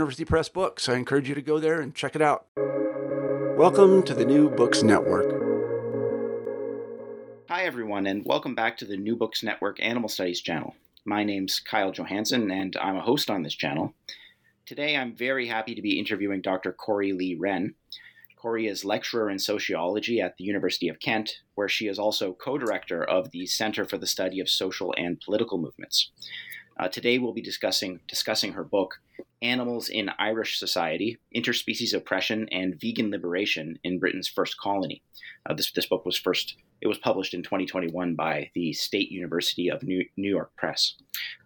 Press books. I encourage you to go there and check it out. Welcome to the New Books Network. Hi, everyone, and welcome back to the New Books Network Animal Studies channel. My name's Kyle Johannsen, and I'm a host on this channel. Today, I'm very happy to be interviewing Dr. Corey Lee Wrenn. Corey is lecturer in sociology at the University of Kent, where she is also co director of the Center for the Study of Social and Political Movements. Uh, today, we'll be discussing, discussing her book, Animals in Irish Society Interspecies Oppression and Vegan Liberation in Britain's First Colony. Uh, this, this book was first it was published in 2021 by the State University of New, New York Press.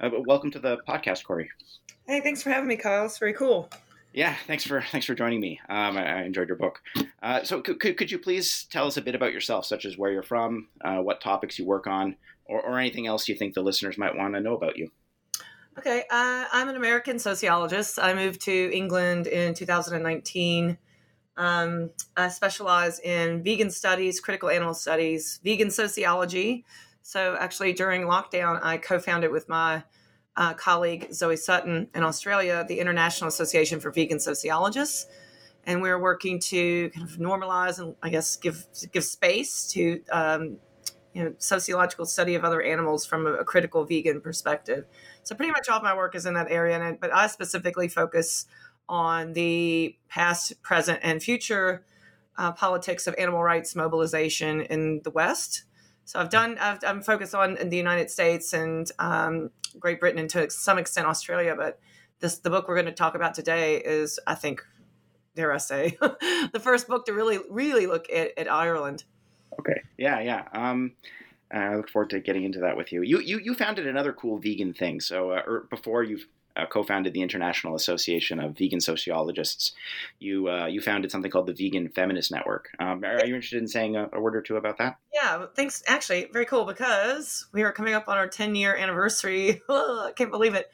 Uh, welcome to the podcast, Corey. Hey, thanks for having me, Kyle. It's very cool. Yeah, thanks for thanks for joining me. Um, I, I, enjoyed your book. Uh, so, could, could you please tell us a bit about yourself, such as where you're from, uh, what topics you work on, or, or anything else you think the listeners might want to know about you? Okay, uh, I'm an American sociologist. I moved to England in 2019 um, I specialize in vegan studies, critical animal studies, vegan sociology. So, actually, during lockdown, I co founded with my uh, colleague Zoei Sutton in Australia the International Association for Vegan Sociologists. And we're working to kind of normalize and, I guess, give give space to um, you know sociological study of other animals from a, a, critical vegan perspective. So pretty much all of my work is in that area, and but I specifically focus on the past, present, and future uh, politics of animal rights mobilization in the West. So I've done, i am focused on the United States and um, Great Britain and to some extent Australia, but this the book we're going to talk about today is, I think, dare I say, the first book to really, really look at, at Ireland. Okay. Yeah, yeah. Um, I look forward to getting into that with you. You you, you founded another cool vegan thing. So uh, er, before you've uh, co-founded the International Association of Vegan Sociologists. You uh, you founded something called the Vegan Feminist Network. Um, are, are, you interested in saying a, a, word or two about that? Yeah, thanks. Actually, very cool because we are coming up on our 10 year anniversary. I can't believe it.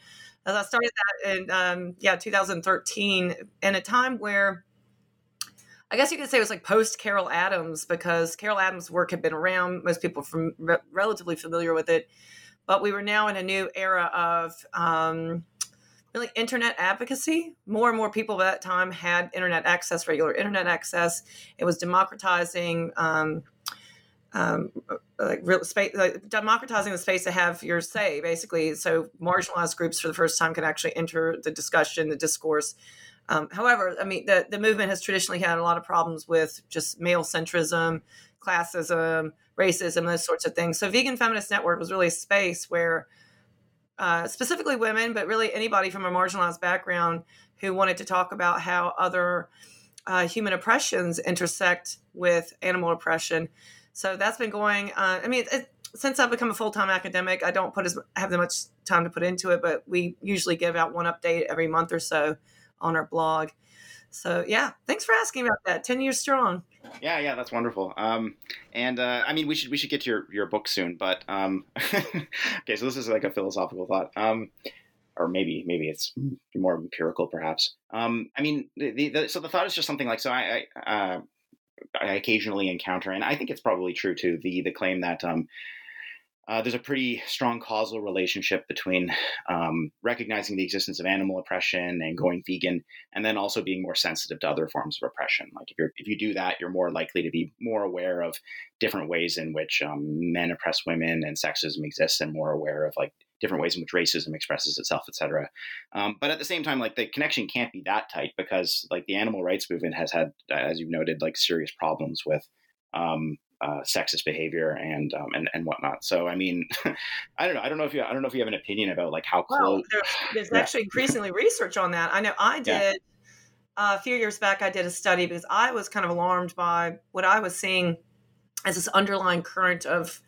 As I started that in um, yeah 2013, in a time where I guess you could say it was like post Carol Adams because Carol Adams' work had been around. Most people from re- relatively familiar with it, but we were now in a new era of um, really internet advocacy. More and more people at that time had internet access, regular internet access. It was democratizing. Um, um, like real space, like democratizing the space to have your say, basically. So marginalized groups for the first time can actually enter the discussion, the discourse. Um, however, I mean, the, the movement has traditionally had a lot of problems with just male centrism, classism, racism, those sorts of things. So, Vegan Feminist Network was really a space where uh, specifically women, but really anybody from a marginalized background who wanted to talk about how other uh, human oppressions intersect with animal oppression. So that's been going. Uh, I mean, it, since I've become a full time academic, I don't put as have that much time to put into it, but we usually give out one update every month or so on our blog. So yeah, thanks for asking about that. Ten years strong. Yeah, yeah, that's wonderful. Um, and uh, I mean, we should we should get to your, your book soon, but um, okay. So this is like a philosophical thought, um, or maybe maybe it's more empirical, perhaps. Um, I mean, the, the, the, so the thought is just something like so. I, I uh, I occasionally encounter, and I think it's probably true too, the the claim that um, uh, there's a pretty strong causal relationship between um, recognizing the existence of animal oppression and going vegan, and then also being more sensitive to other forms of oppression. Like if you if you do that, you're more likely to be more aware of different ways in which um, men oppress women and sexism exists, and more aware of like different ways in which racism expresses itself, etc. Um, but at the same time, like the connection can't be that tight because like the animal rights movement has had, as you've noted, like serious problems with um, uh, sexist behavior and um, and and whatnot. So I mean, I don't know. I don't know if you I don't know if you have an opinion about like how close. Well, there's, there's yeah. actually increasingly research on that. I know I did yeah. uh, a few years back. I did a study because I was kind of alarmed by what I was seeing as this underlying current of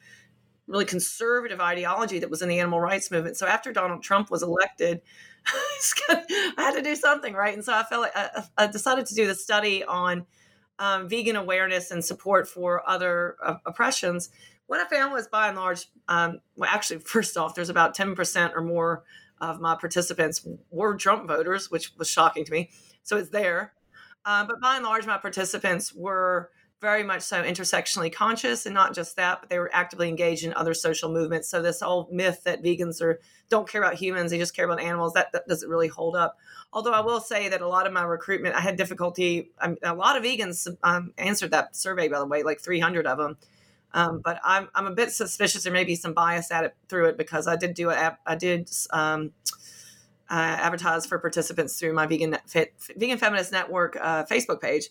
really conservative ideology that was in the animal rights movement. So after Donald Trump was elected. I had to do something, right? And so I felt like I, I decided to do the study on um, vegan awareness and support for other uh, oppressions, what I found was by and large, um, well, actually, first off, there's about 10% or more of my participants were Trump voters, which was shocking to me. So it's there. Uh, but by and large, my participants were very much so intersectionally conscious and not just that but they were actively engaged in other social movements. So this whole myth that vegans are don't care about humans they just care about animals that, that doesn't really hold up. Although i will say that a lot of my recruitment i had difficulty mean, a lot of vegans um, answered that survey by the way like 300 of them um, but I'm, I'm a bit suspicious there may be some bias at it through it because i did do a i did um, uh, advertise for participants through my vegan vegan feminist network uh, facebook page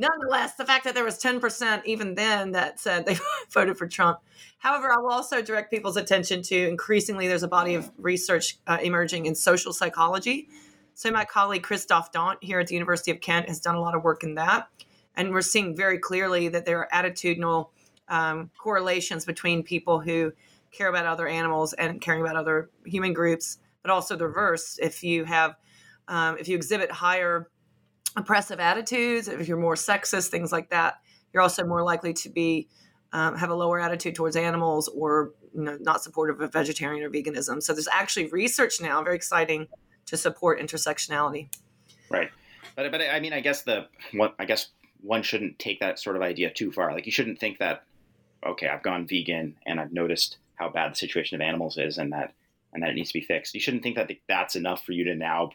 nonetheless, the fact that there was 10% even then that said they voted for Trump. However, I will also direct people's attention to increasingly there's a body of research uh, emerging in social psychology. So, my colleague Kristof Dhont here at the University of Kent has done a lot of work in that. And we're seeing very clearly that there are attitudinal um, correlations between people who care about other animals and caring about other human groups, but also the reverse. If you have, um, if you exhibit higher oppressive attitudes, if you're more sexist, things like that, you're also more likely to be um, have a lower attitude towards animals or you know, not supportive of vegetarian or veganism. So there's actually research now, very exciting, to support intersectionality. Right, but but I mean, I guess the one I guess one shouldn't take that sort of idea too far. Like you shouldn't think that okay, I've gone vegan and I've noticed how bad the situation of animals is and that and that it needs to be fixed. You shouldn't think that that's enough for you to now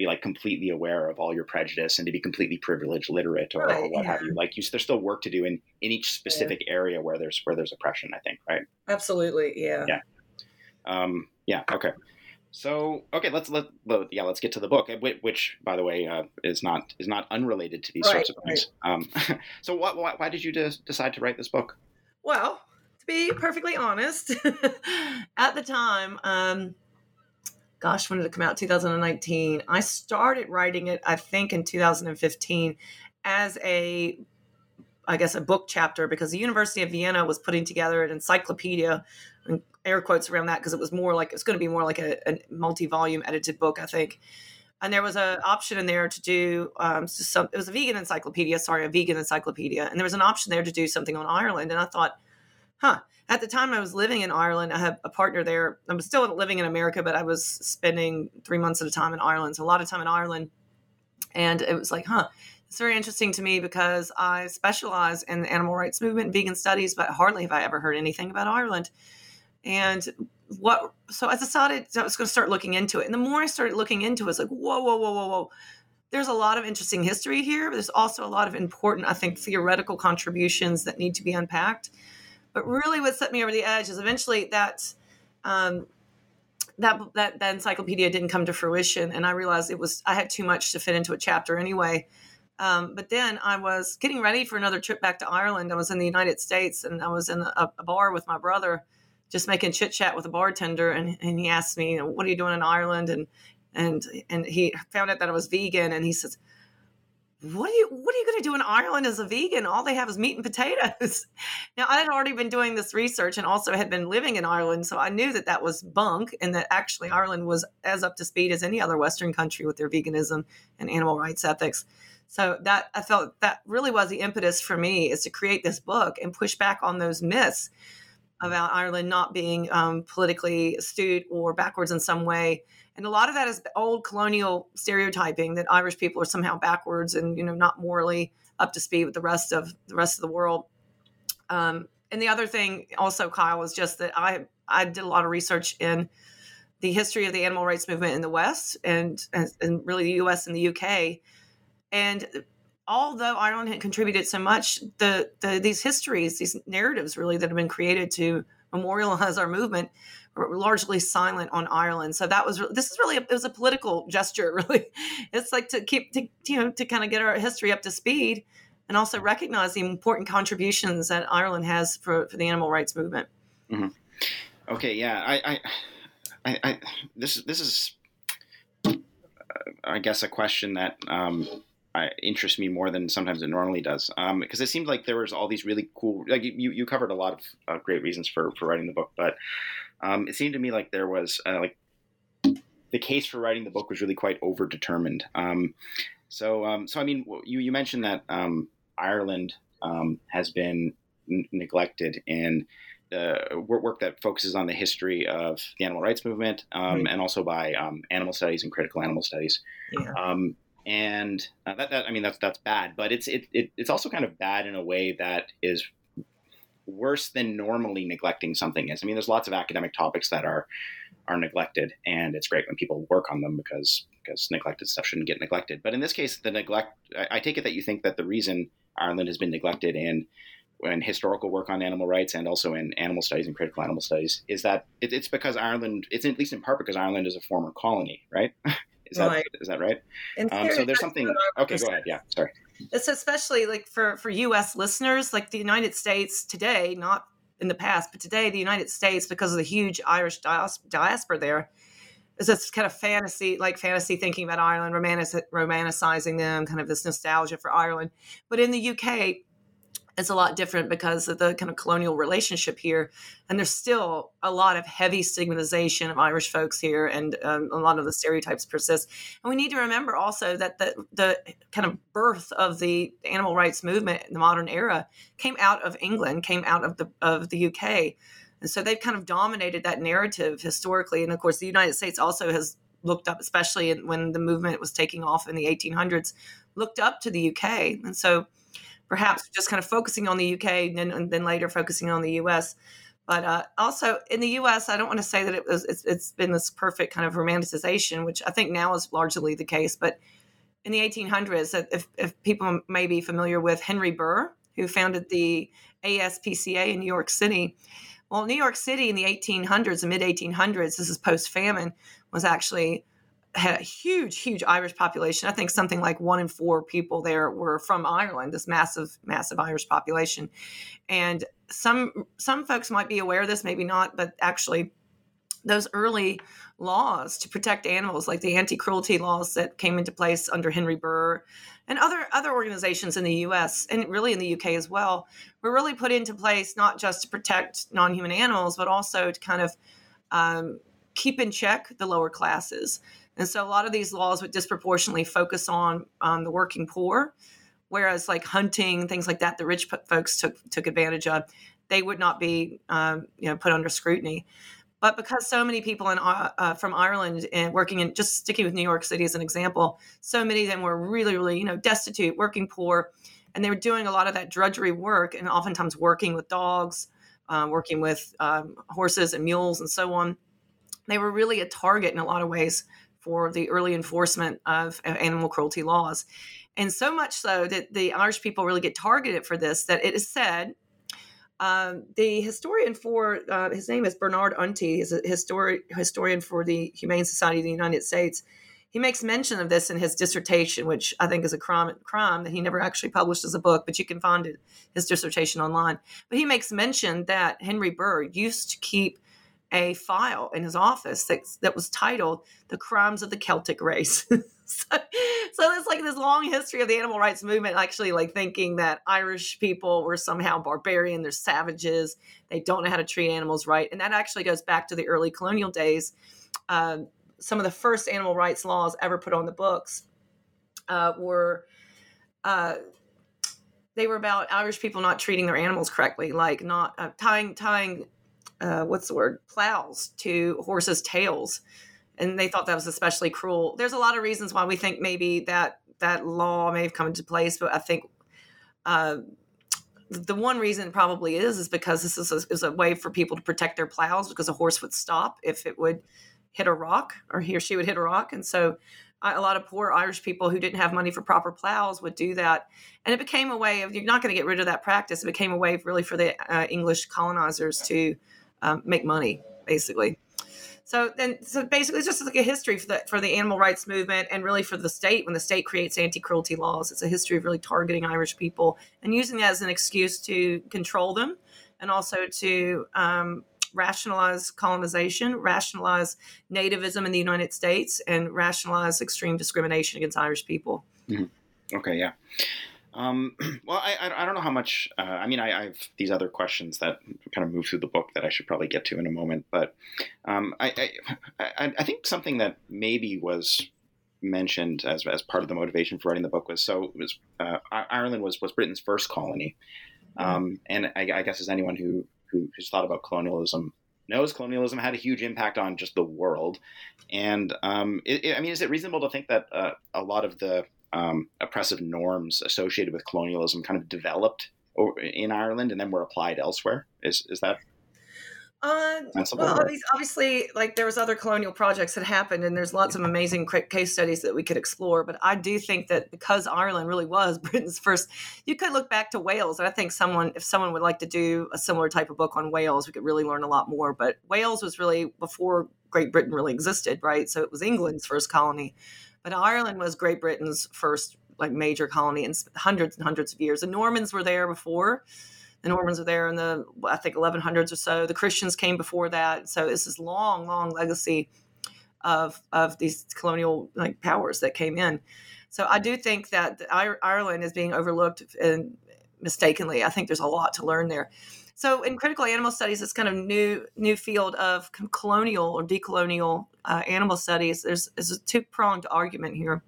be like completely aware of all your prejudice and to be completely privileged literate or, right, or what yeah. have you. like you there's still work to do in in each specific yeah. area where there's where there's oppression i think right? Absolutely yeah. Yeah. Um yeah okay. So okay let's let, let yeah let's get to the book which, which by the way uh, is not is not unrelated to these right, sorts of things. right. um so what why, why did you de- decide to write this book? Well to be perfectly honest at the time um gosh, when did it come out? 2019. I started writing it, I think, in 2015 as a, I guess, a book chapter because the University of Vienna was putting together an encyclopedia, and air quotes around that because it was more like it's going to be more like a, a multi-volume edited book, I think. And there was an option in there to do um, some. It was a vegan encyclopedia. Sorry, a vegan encyclopedia, and there was an option there to do something on Ireland. And I thought, huh, at the time I was living in Ireland, I had a partner there. I was still living in America, but I was spending three months at a time in Ireland. So a lot of time in Ireland. And it was like, huh, it's very interesting to me because I specialize in the animal rights movement vegan studies, but hardly have I ever heard anything about Ireland. And what, so I decided I was going to start looking into it. And the more I started looking into it, it's like, whoa, whoa, whoa, whoa, whoa. There's a lot of interesting history here, but there's also a lot of important, I think, theoretical contributions that need to be unpacked. But really, what set me over the edge is eventually that um, that that that encyclopedia didn't come to fruition, and I realized it was I had too much to fit into a chapter anyway. Um, but then I was getting ready for another trip back to Ireland. I was in the United States, and I was in a, a bar with my brother, just making chit chat with a bartender, and, and he asked me, "What are you doing in Ireland?" and and and he found out that I was vegan, and he says, what are you what are you going to do in Ireland as a vegan? All they have is meat and potatoes. now I had already been doing this research and also had been living in Ireland, so I knew that that was bunk and that actually Ireland was as up to speed as any other Western country with their veganism and animal rights ethics. So that I felt that really was the impetus for me is to create this book and push back on those myths about Ireland not being um, politically astute or backwards in some way and a lot of that is old colonial stereotyping that Irish people are somehow backwards and you know not morally up to speed with the rest of the rest of the world. Um, and the other thing, also, Kyle, was just that I I did a lot of research in the history of the animal rights movement in the West and and, really the U.S. and the U.K. And although Ireland had contributed so much, the, the these histories, these narratives, really that have been created to memorialize our movement, largely silent on Ireland. So that was this is really a, it was a political gesture. Really, it's like to keep to you know to kind of get our history up to speed and also recognize the important contributions that Ireland has for, for the animal rights movement. Mm-hmm. Okay, yeah, I, I, I, I, this this is, uh, I guess, a question that um, I, interests me more than sometimes it normally does, because um, it seemed like there was all these really cool. Like you, you covered a lot of uh, great reasons for for writing the book, but um, it seemed to me like there was uh, like the case for writing the book was really quite overdetermined. Um, so, um, so I mean, you you mentioned that um, Ireland um, has been n- neglected in the work that focuses on the history of the animal rights movement um, and also by um, animal studies and critical animal studies. Yeah. And uh, that, that, I mean, that's that's bad, but it's it, it, it's also kind of bad in a way that is worse than normally neglecting something is. I mean, there's lots of academic topics that are are neglected, and it's great when people work on them because because neglected stuff shouldn't get neglected. But in this case, the neglect. I, I take it that you think that the reason Ireland has been neglected in in historical work on animal rights and also in animal studies and critical animal studies is that it, it's because Ireland, it's at least in part because Ireland is a former colony, right? is that right. is that right? Um, so there's something. Okay, go ahead. Yeah, sorry. It's especially like for for U.S. listeners, like the United States today, not in the past, but today the United States, because of the huge Irish diaspora there, is this kind of fantasy, like fantasy thinking about Ireland, romantic, romanticizing them, kind of this nostalgia for Ireland. But in the UK, it's a lot different because of the kind of colonial relationship here. And there's still a lot of heavy stigmatization of Irish folks here, and um, a lot of the stereotypes persist. And we need to remember also that the, the kind of birth of the animal rights movement in the modern era came out of England, came out of the, of the UK. And so they've kind of dominated that narrative historically. And of course, the United States also has looked up, especially when the movement was taking off in the 1800s, looked up to the UK. And so perhaps just kind of focusing on the UK and then, and then later focusing on the US. But uh, also in the U.S., I don't want to say that it was. It's, it's been this perfect kind of romanticization, which I think now is largely the case. But in the 1800s, if, if people may be familiar with Henry Bergh, who founded the ASPCA in New York City, well, New York City in the 1800s, the mid 1800s, this is post famine, was actually had a huge, huge Irish population. I think something like one in four people there were from Ireland. This massive, massive Irish population, and some some folks might be aware of this, maybe not, but actually, those early laws to protect animals, like the anti-cruelty laws that came into place under Henry Bergh and other other organizations in the U.S. and really in the U.K. as well, were really put into place not just to protect non-human animals, but also to kind of um, keep in check the lower classes. And so a lot of these laws would disproportionately focus on on the working poor, whereas like hunting things like that, the rich folks took took advantage of. They would not be um, you know put under scrutiny. But because so many people in, uh, uh, from Ireland and working in just sticking with New York City as an example, so many of them were really, really, you know, destitute, working poor, and they were doing a lot of that drudgery work and oftentimes working with dogs, uh, working with um, horses and mules and so on. They were really a target in a lot of ways for the early enforcement of animal cruelty laws. And so much so that the Irish people really get targeted for this that it is said um, the historian for uh, his name is Bernard Unti. He's a histori- historian for the Humane Society of the United States. He makes mention of this in his dissertation, which I think is a crime, crime that he never actually published as a book, but you can find it, his dissertation online. But he makes mention that Henry Bergh used to keep a file in his office that, that was titled The Crimes of the Celtic Race. so, so there's like this long history of the animal rights movement actually like thinking that Irish people were somehow barbarian, they're savages, they don't know how to treat animals right. And that actually goes back to the early colonial days. Um, some of the first animal rights laws ever put on the books uh, were uh, they were about Irish people not treating their animals correctly, like not uh, tying tying uh, what's the word? Plows to horses' tails, and they thought that was especially cruel. There's a lot of reasons why we think maybe that that law may have come into place, but I think uh, the one reason probably is is because this is a, is a way for people to protect their plows because a horse would stop if it would hit a rock or he or she would hit a rock. And so a lot of poor irish people who didn't have money for proper plows would do that. And it became a way of you're not going to get rid of that practice. It became a way really for the uh, english colonizers to um, make money basically. So then, so basically, it's just like a history for the for the animal rights movement, and really for the state. When the state creates anti cruelty laws. It's a history of really targeting Irish people and using that as an excuse to control them, and also to um, rationalize colonization, rationalize nativism in the United States, and rationalize extreme discrimination against Irish people. Mm-hmm. Okay, yeah. Um, well, I, I don't know how much. Uh, I mean, I, I, have these other questions that kind of move through the book that I should probably get to in a moment. But um, I, I, I think something that maybe was mentioned as, as part of the motivation for writing the book was so was uh, Ireland was was Britain's first colony, mm-hmm. um, and I, I, guess as anyone who who has thought about colonialism knows, colonialism had a huge impact on just the world. And um, it, it, I mean, is it reasonable to think that uh, a lot of the um, oppressive norms associated with colonialism kind of developed in Ireland and then were applied elsewhere. Is is that? Uh, well, obviously, like there was other colonial projects that happened, and there's lots of amazing case studies that we could explore. But I do think that because Ireland really was Britain's first, you could look back to Wales, and I think someone, if someone would like to do a similar type of book on Wales, we could really learn a lot more. But Wales was really before Great Britain really existed, right? So it was England's first colony. But Ireland was Great Britain's first like major colony in hundreds and hundreds of years. The Normans were there before. The Normans were there in the I think 1100s or so. The Christians came before that. So it's this long, long legacy of of these colonial like powers that came in. So I do think that Ireland is being overlooked and mistakenly. I think there's a lot to learn there. So in critical animal studies, this kind of new new field of colonial or decolonial uh, animal studies, there's, there's a two pronged argument here.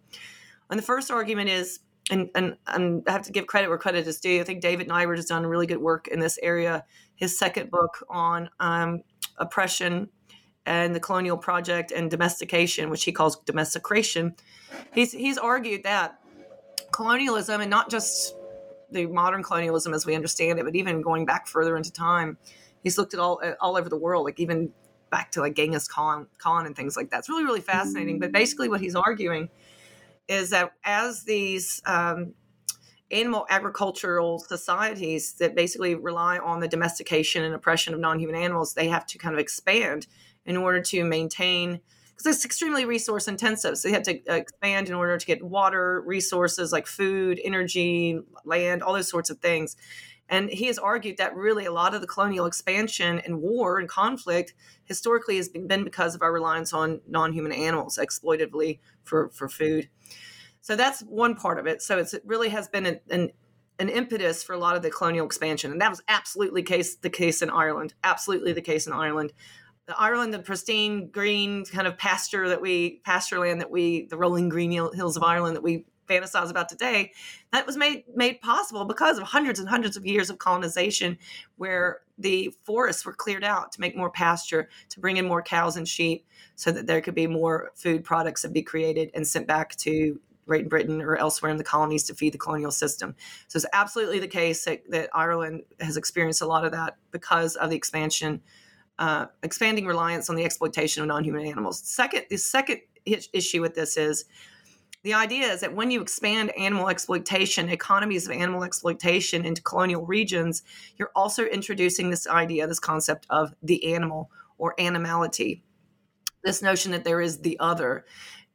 And the first argument is, and, and, and I have to give credit where credit is due. I think David Nibert has done really good work in this area. His second book on um, oppression and the colonial project and domestication, which he calls domestication, he's he's argued that colonialism and not just the modern colonialism as we understand it, but even going back further into time, he's looked at all all over the world, like even back to like Genghis Khan, Khan and things like that. It's really really fascinating. But basically, what he's arguing is that as these um, animal agricultural societies that basically rely on the domestication and oppression of non-human animals, they have to kind of expand in order to maintain because it's extremely resource intensive. So they have to uh, expand in order to get water, resources like food, energy, land, all those sorts of things. And he has argued that really a lot of the colonial expansion and war and conflict historically has been because of our reliance on non human animals exploitatively for, for food. So that's one part of it. So it really has been an, an, an impetus for a lot of the colonial expansion. And that was absolutely case, the case in Ireland, absolutely the case in Ireland the Ireland, the pristine green kind of pasture that we pasture land that we the rolling green hills of Ireland that we fantasize about today, that was made made possible because of hundreds and hundreds of years of colonization, where the forests were cleared out to make more pasture, to bring in more cows and sheep, so that there could be more food products that be created and sent back to Great Britain or elsewhere in the colonies to feed the colonial system. So it's absolutely the case that, that Ireland has experienced a lot of that because of the expansion uh, expanding reliance on the exploitation of non-human animals. Second, the second issue with this is the idea is that when you expand animal exploitation, economies of animal exploitation into colonial regions, you're also introducing this idea, this concept of the animal or animality, this notion that there is the other.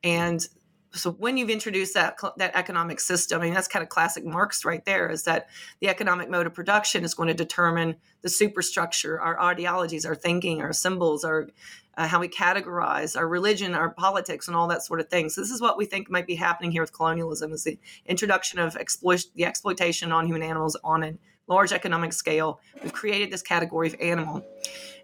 And so when you've introduced that that economic system, I mean that's kind of classic Marx right there. Is that the economic mode of production is going to determine the superstructure, our ideologies, our thinking, our symbols, our uh, how we categorize our religion, our politics, and all that sort of thing. So this is what we think might be happening here with colonialism: is the introduction of exploit the exploitation on human animals on a large economic scale. We've created this category of animal.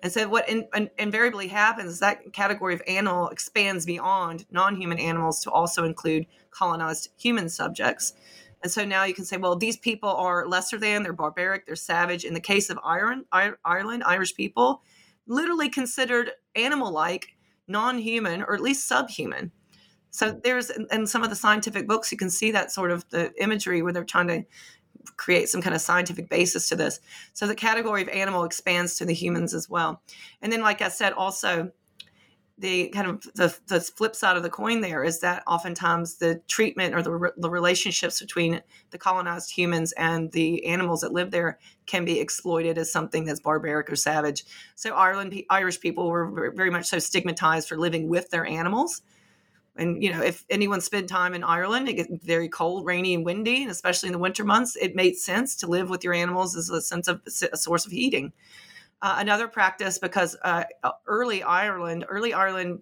And so, what in, in, invariably happens is that category of animal expands beyond non human animals to also include colonized human subjects. And so now you can say, well, these people are lesser than, they're barbaric, they're savage. In the case of Ireland, Ireland Irish people, literally considered animal like, non human, or at least subhuman. So there's in some of the scientific books, you can see that sort of the imagery where they're trying to create some kind of scientific basis to this. So the category of animal expands to the humans as well. And then, like I said, also the kind of the, the flip side of the coin there is that oftentimes the treatment or the, the relationships between the colonized humans and the animals that live there can be exploited as something that's barbaric or savage. So Ireland Irish people were very much so stigmatized for living with their animals. And you know, if anyone spent time in Ireland, it gets very cold, rainy, and windy, and especially in the winter months, it made sense to live with your animals as a sense of a source of heating. Uh, another practice because uh, early Ireland, early Ireland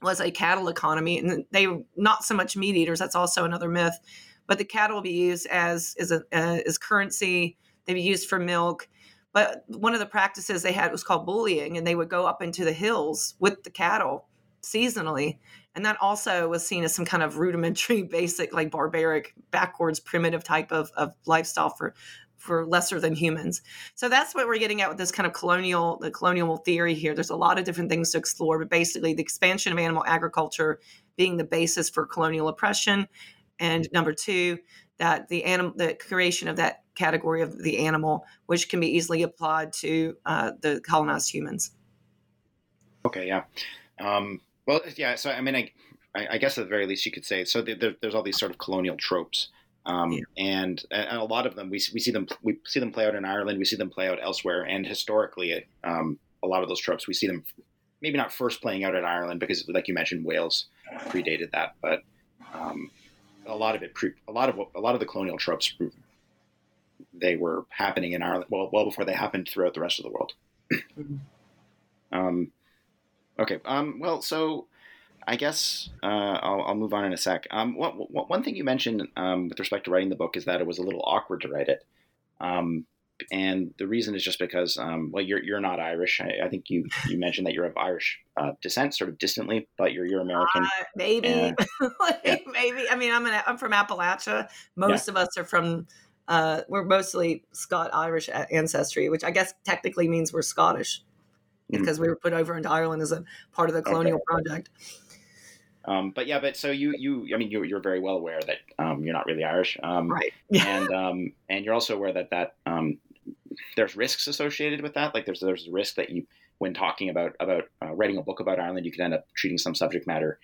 was a cattle economy, and they not so much meat eaters. That's also another myth. But the cattle will be used as a uh, as currency. They'd be used for milk. But one of the practices they had was called booleying, and they would go up into the hills with the cattle seasonally. And that also was seen as some kind of rudimentary, basic, like barbaric, backwards, primitive type of, of lifestyle for for lesser than humans. So that's what we're getting at with this kind of colonial the colonial theory here. There's a lot of different things to explore, but basically the expansion of animal agriculture being the basis for colonial oppression, and number two, that the animal the creation of that category of the animal, which can be easily applied to uh, the colonized humans. Okay, yeah. Um, well, yeah. So I mean, I, I guess at the very least you could say so. There, there's all these sort of colonial tropes um, yeah. and, and, a lot of them we, we see them we see them play out in Ireland, we see them play out elsewhere, and historically, um, a lot of those tropes we see them maybe not first playing out in Ireland because, like you mentioned, Wales predated that, but um, a lot of it, pre- a lot of a lot of the colonial tropes, they were happening in Ireland well, well before they happened throughout the rest of the world. mm-hmm. um, okay, um, well, so I guess uh, I'll, I'll, move on in a sec. Um, what, what, one thing you mentioned um, with respect to writing the book is that it was a little awkward to write it. Um, and the reason is just because, um, well, you're, you're not Irish. I, I, think you, you mentioned that you're of Irish uh, descent, sort of distantly, but you're, you're American. Uh, maybe, yeah. maybe. I mean, I'm, an, I'm from Appalachia. Most yeah. of us are from, uh, we're mostly Scott Irish ancestry, which I guess technically means we're Scottish mm. because we were put over into Ireland as a part of the colonial okay. project. Um, but yeah, but so you you I mean you you're very well aware that um, you're not really Irish, um, right? and um, and you're also aware that that um, there's risks associated with that. Like there's there's a risk that you when talking about about uh, writing a book about Ireland, you could end up treating some subject matter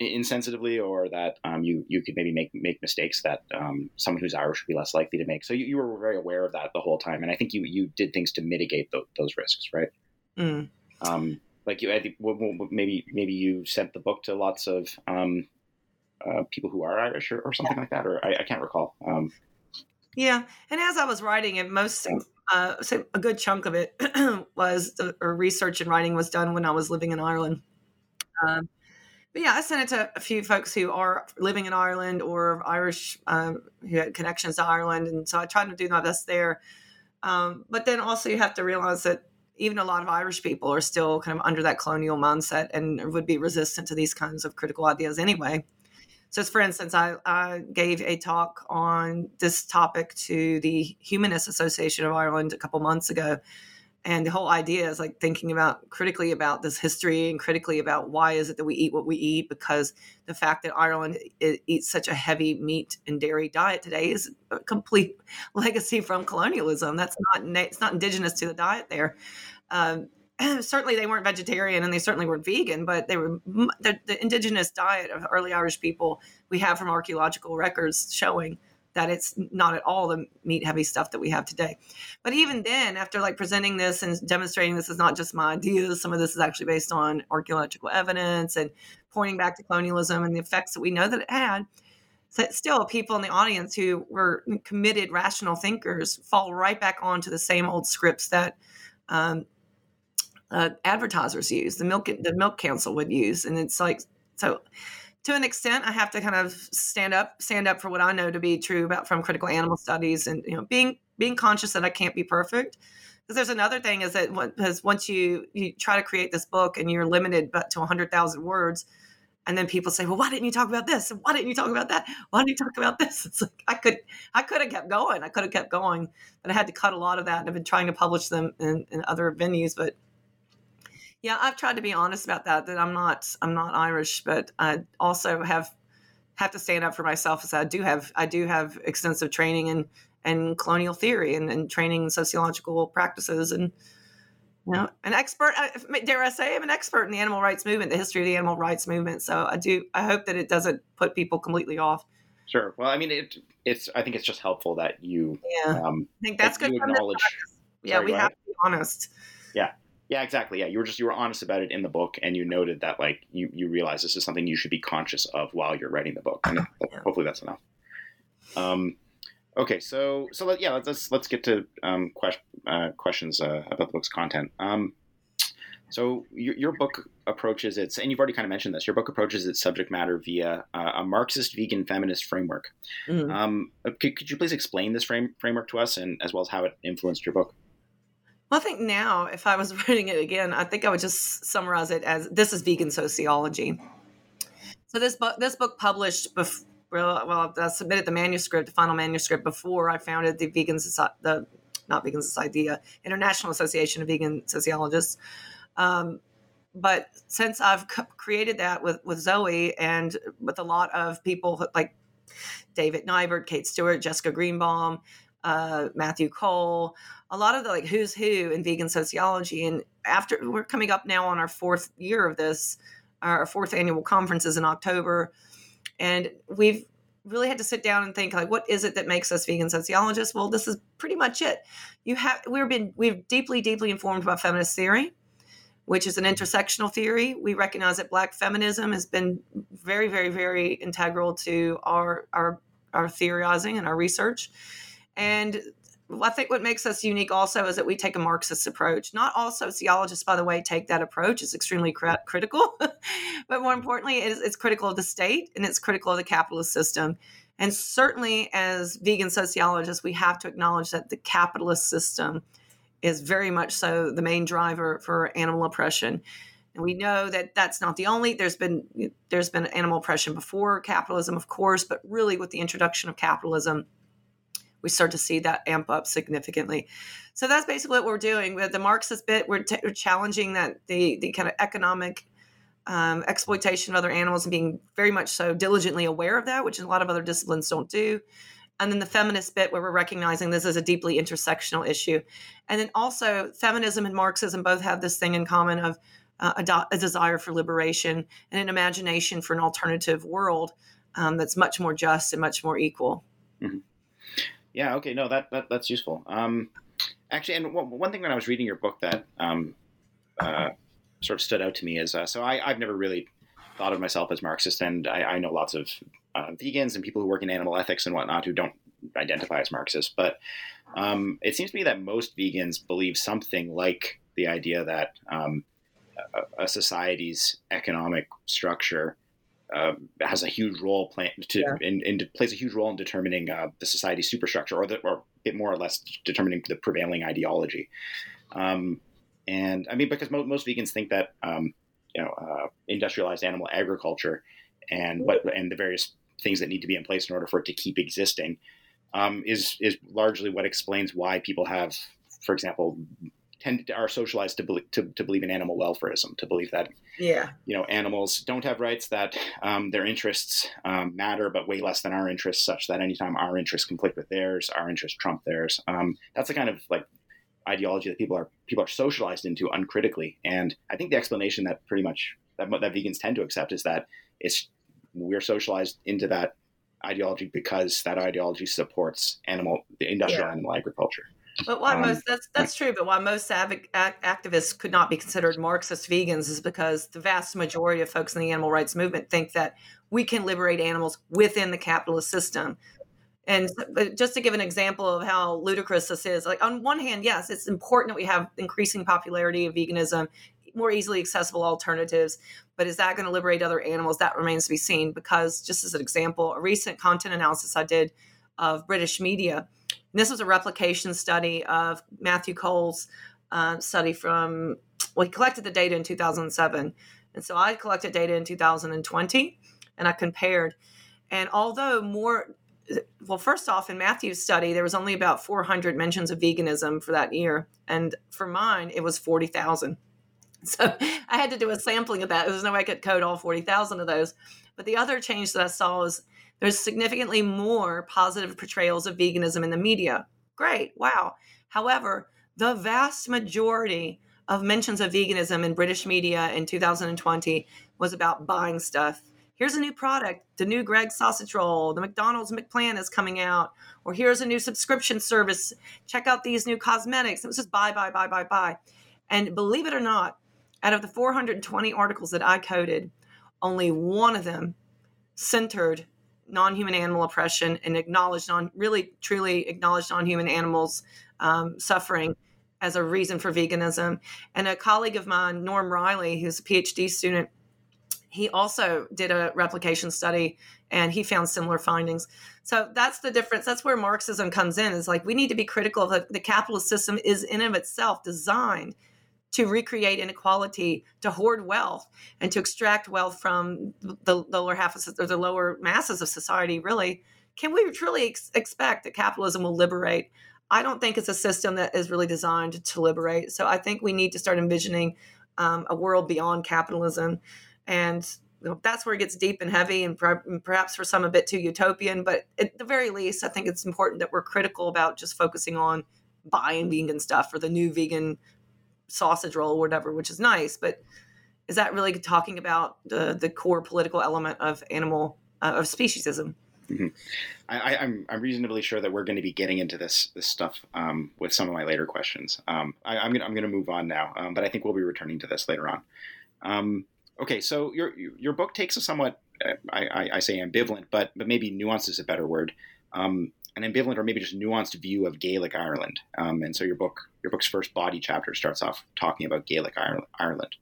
insensitively, or that um, you you could maybe make make mistakes that um, someone who's Irish would be less likely to make. So you, you were very aware of that the whole time, and I think you you did things to mitigate th- those risks, right? Mm. Um, like you, I think maybe maybe you sent the book to lots of um, uh, people who are Irish or, or something yeah. like that, or I, I can't recall. Um, yeah, and as I was writing it, most uh, so a good chunk of it was the, or research and writing was done when I was living in Ireland. Um, but yeah, I sent it to a few folks who are living in Ireland or Irish um, who had connections to Ireland, and so I tried to do my best there. Um, but then also you have to realize that even a lot of Irish people are still kind of under that colonial mindset and would be resistant to these kinds of critical ideas anyway. So, for instance, I, I, gave a talk on this topic to the Humanist Association of Ireland a couple months ago. And the whole idea is like thinking about critically about this history and critically about why is it that we eat what we eat because the fact that Ireland eats such a heavy meat and dairy diet today is a complete legacy from colonialism. That's not it's not indigenous to the diet there. Um, certainly they weren't vegetarian and they certainly weren't vegan, but they were the, the, indigenous diet of early Irish people we have from archaeological records showing that it's not at all the meat heavy stuff that we have today. But even then, after like presenting this and demonstrating this is not just my ideas, some of this is actually based on archaeological evidence and pointing back to colonialism and the effects that we know that it had. So still, people in the audience who were committed, rational thinkers fall right back onto the same old scripts that um, uh, advertisers use, the milk the milk council would use, and it's like so. To an extent, I have to kind of stand up, stand up for what I know to be true about from critical animal studies, and you know, being being conscious that I can't be perfect. Because there's another thing is that because once you you try to create this book and you're limited but to 100,000 words, and then people say, "Well, why didn't you talk about this? Why didn't you talk about that? Why didn't you talk about this?" It's like I could, I could have kept going. I could have kept going, but I had to cut a lot of that. And I've been trying to publish them in, in other venues, but yeah, I've tried to be honest about that. That I'm not I'm not Irish, but I also have have to stand up for myself as I do have I do have extensive training in and colonial theory and, and training in sociological practices and you know, an expert. Dare I say, I'm an expert in the animal rights movement, the history of the animal rights movement. So I do. I hope that it doesn't put people completely off. Sure. Well, I mean, it, it's. I think it's just helpful that you. Yeah. Um, I think that's good. Acknowledge. Yeah, Sorry, we have to be honest. Yeah. Yeah, exactly. Yeah, you were just you were honest about it in the book, and you noted that like you you realize this is something you should be conscious of while you're writing the book. And yeah. hopefully, that's enough. Um, Okay, so so let, yeah, let's let's get to um, quest, uh, questions uh, about the book's content. Um, so your, your, book approaches its, and you've already kind of mentioned this. Your book approaches its subject matter via uh, a Marxist, vegan, feminist framework. Mm-hmm. Um, uh, could, could, you please explain this frame, framework to us, and as well as how it influenced your book? Well, I think now, if I was writing it again, I think I would just summarize it as this is vegan sociology. So this book, this book published before well, I submitted the manuscript, the final manuscript, before I founded the Vegan Society, the not Vegan Society, the International Association of Vegan Sociologists. Um, but since I've created that with with Zoei and with a lot of people like David Nibert, Kate Stewart, Jessica Greenebaum, uh, Matthew Cole, a lot of the like who's who in vegan sociology. And after we're coming up now on our fourth year of this, our fourth annual conference is in October and we've really had to sit down and think like what is it that makes us vegan sociologists? Well this is pretty much it. You have we've been we've deeply deeply informed by feminist theory which is an intersectional theory. We recognize that black feminism has been very very very integral to our our our theorizing and our research. And I think what makes us unique also is that we take a Marxist approach. Not all sociologists, by the way, take that approach. It's extremely cr- critical, but more importantly, it is, it's critical of the state and it's critical of the capitalist system. And certainly, as vegan sociologists, we have to acknowledge that the capitalist system is very much so the main driver for animal oppression. And we know that that's not the only. There's been there's been animal oppression before capitalism, of course, but really with the introduction of capitalism we start to see that amp up significantly. So that's basically what we're doing with the Marxist bit. We're, t- we're challenging that the the kind of economic um, exploitation of other animals and being very much so diligently aware of that, which a lot of other disciplines don't do. And then the feminist bit, where we're recognizing this is a deeply intersectional issue. And then also, feminism and Marxism both have this thing in common of uh, a, do- a, desire for liberation and an imagination for an alternative world um, that's much more just and much more equal. Mm-hmm. Yeah. Okay. No, that, that that's useful. Um, actually, and one, one thing when I was reading your book that um, uh, sort of stood out to me is uh, so I, I've never really thought of myself as Marxist, and I, I know lots of uh, vegans and people who work in animal ethics and whatnot who don't identify as Marxist. But um, it seems to me that most vegans believe something like the idea that um, a, a, society's economic structure uh, has a huge role play, to yeah. in, in, plays a huge role in determining uh, the society's superstructure, or the, or it more or less determining the prevailing ideology. Um, and I mean, because mo- most vegans think that um, you know uh, industrialized animal agriculture and what and the various things that need to be in place in order for it to keep existing um, is is largely what explains why people have, for example, tend to, are socialized to believe to, to believe in animal welfarism, to believe that yeah, you know, animals don't have rights, that um, their interests um, matter, but way less than our interests, such that anytime our interests conflict with theirs, our interests trump theirs. Um, that's the kind of like ideology that people are people are socialized into uncritically, and I think the explanation that pretty much that, that vegans tend to accept is that it's we're socialized into that ideology because that ideology supports animal the industrial yeah. animal agriculture. But why um, most that's that's true. But why most act, activists could not be considered Marxist vegans is because the vast majority of folks in the animal rights movement think that we can liberate animals within the capitalist system. And just to give an example of how ludicrous this is, like on one hand, yes, it's important that we have increasing popularity of veganism, more easily accessible alternatives. But is that going to liberate other animals? That remains to be seen. Because just as an example, a recent content analysis I did of British media this was a replication study of Matthew Cole's uh, study from, well, he collected the data in 2007. And so I collected data in 2020 and I compared. And although more, well, first off, in Matthew's study, there was only about 400 mentions of veganism for that year. And for mine, it was 40,000. So I had to do a sampling of that. There's no way I could code all 40,000 of those. But the other change that I saw is There's significantly more positive portrayals of veganism in the media. Great, wow. However, the vast majority of mentions of veganism in British media in 2020 was about buying stuff. Here's a new product, the new Greggs sausage roll, the McDonald's McPlan is coming out, or here's a new subscription service. Check out these new cosmetics. It was just buy, buy, buy, buy, buy. And believe it or not, out of the 420 articles that I coded, only one of them centered non-human animal oppression and acknowledged non really truly acknowledged non-human animals um, suffering as a reason for veganism. And a colleague of mine, Norm Riley, who's a PhD student, he also did a replication study and he found similar findings. So that's the difference. That's where Marxism comes in. Is like we need to be critical of the, the capitalist system is in of itself designed to recreate inequality, to hoard wealth, and to extract wealth from the, lower half of or the lower masses of society. Really, can we truly ex- expect that capitalism will liberate I don't think it's a system that is really designed to liberate. So I think we need to start envisioning um, a world beyond capitalism. And you know, that's where it gets deep and heavy and perhaps for some a bit too utopian. But at the very least, I think it's important that we're critical about just focusing on buying vegan stuff or the new vegan sausage roll or whatever, which is nice. But is that really talking about the, the core political element of animal, uh, of speciesism? Mm-hmm. I, am I'm, I'm reasonably sure that we're going to be getting into this this stuff um, with some of my later questions. Um, I, am gonna I'm gonna move on now, um, but I think we'll be returning to this later on. Um, okay, so your your book takes a somewhat uh, I, I, say ambivalent, but but maybe nuance is a better word. Um, an ambivalent or maybe just nuanced view of Gaelic Ireland, um, and so your book your book's first body chapter starts off talking about Gaelic Ireland.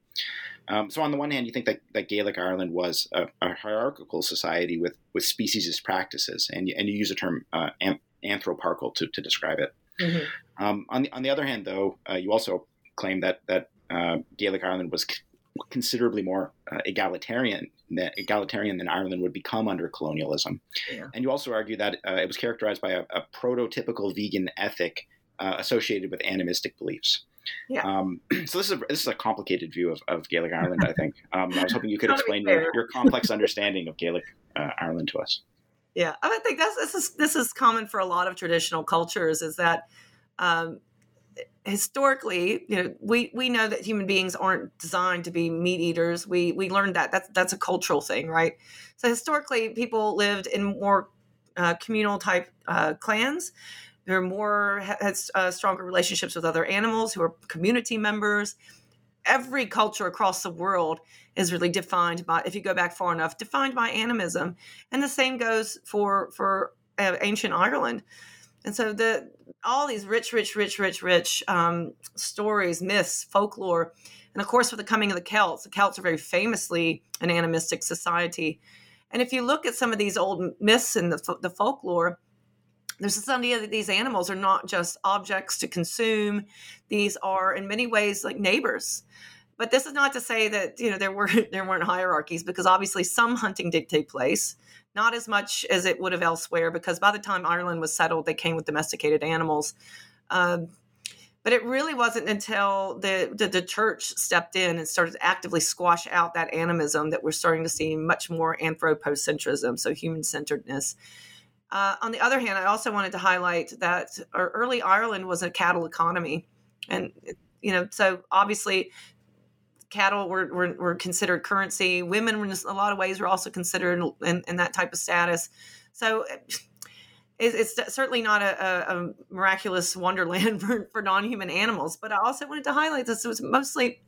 Um, so on the one hand, you think that, that Gaelic Ireland was a, a hierarchical society with with speciesist practices, and and you use the term uh, anthroparchal to, to describe it. Mm-hmm. Um, on the on the other hand, though, uh, you also claim that that uh, Gaelic Ireland was considerably more uh, egalitarian than, egalitarian than Ireland would become under colonialism, yeah. and you also argue that uh, it was characterized by a, a prototypical vegan ethic uh, associated with animistic beliefs. Yeah. Um, so this is a, this is a complicated view of, of Gaelic Ireland. I think. Um, I was hoping you could explain your, your complex understanding of Gaelic uh, Ireland to us. Yeah, I think that's this is this is common for a lot of traditional cultures. Is that um, historically, you know, we we know that human beings aren't designed to be meat eaters. We we learned that that's that's a cultural thing, right? So historically, people lived in more uh, communal type uh, clans they're more has uh, stronger relationships with other animals who are community members. Every culture across the world is really defined by, if you go back far enough, defined by animism, and the same goes for for uh, ancient Ireland. And so the all these rich, rich, rich, rich, rich um, stories, myths, folklore, and of course, with the coming of the Celts, the Celts are very famously an animistic society. And if you look at some of these old myths and the, the folklore, there's this idea that these animals are not just objects to consume these are in many ways like neighbors but this is not to say that you know there were there weren't hierarchies because obviously some hunting did take place not as much as it would have elsewhere because by the time ireland was settled they came with domesticated animals um, but it really wasn't until the, the, the church stepped in and started to actively squash out that animism that we're starting to see much more anthropocentrism so human centeredness uh, on the other hand, I also wanted to highlight that early Ireland was a cattle economy. And, you know, so obviously cattle were, were, were considered currency. Women, in a lot of ways, were also considered in, in that type of status. So eh, it's, it's certainly not a, a, miraculous wonderland for, for non human animals. But I also wanted to highlight this. It was mostly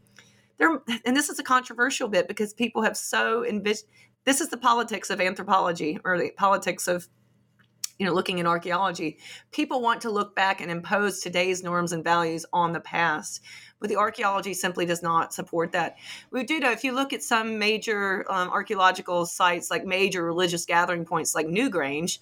there, and this is a controversial bit because people have so envisioned this is the politics of anthropology or the politics of you know looking in archaeology people want to look back and impose today's norms and values on the past. But the archaeology simply does not support that. We do know if you look at some major um, archaeological sites like major religious gathering points like newgrange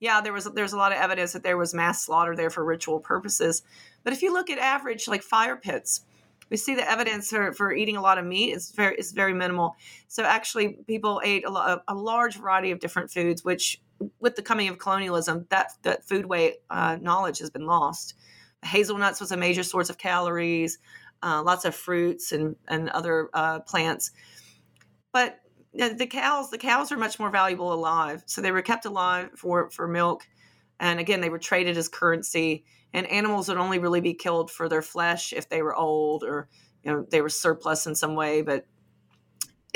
yeah there was there's a lot of evidence that there was mass slaughter there for ritual purposes. But if you look at average like fire pits we see the evidence for, for eating a lot of meat is very is very minimal. So actually, people ate a, a, a large variety of different foods, which with the coming of colonialism, that that foodway uh, knowledge has been lost. Hazelnuts was a major source of calories, uh, lots of fruits and and other uh, plants. But the cows the cows are much more valuable alive so they were kept alive for for milk and again they were traded as currency and animals would only really be killed for their flesh if they were old or you know they were surplus in some way but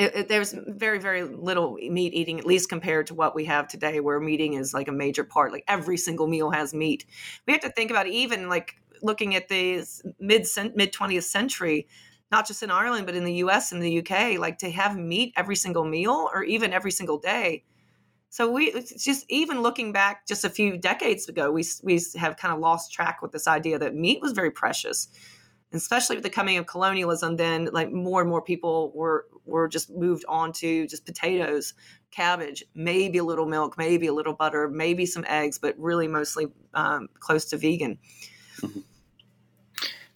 it, it, there's very very little meat eating at least compared to what we have today where meating is like a major part. Like every single meal has meat. We have to think about even like looking at the mid mid 20th century not just in Ireland but in the US and the UK like to have meat every single meal or even every single day. So we just even looking back just a few decades ago we we have kind of lost track with this idea that meat was very precious especially with the coming of colonialism then like more and more people were were just moved on to just potatoes cabbage maybe a little milk maybe a little butter maybe some eggs but really mostly um, close to vegan. Mm-hmm.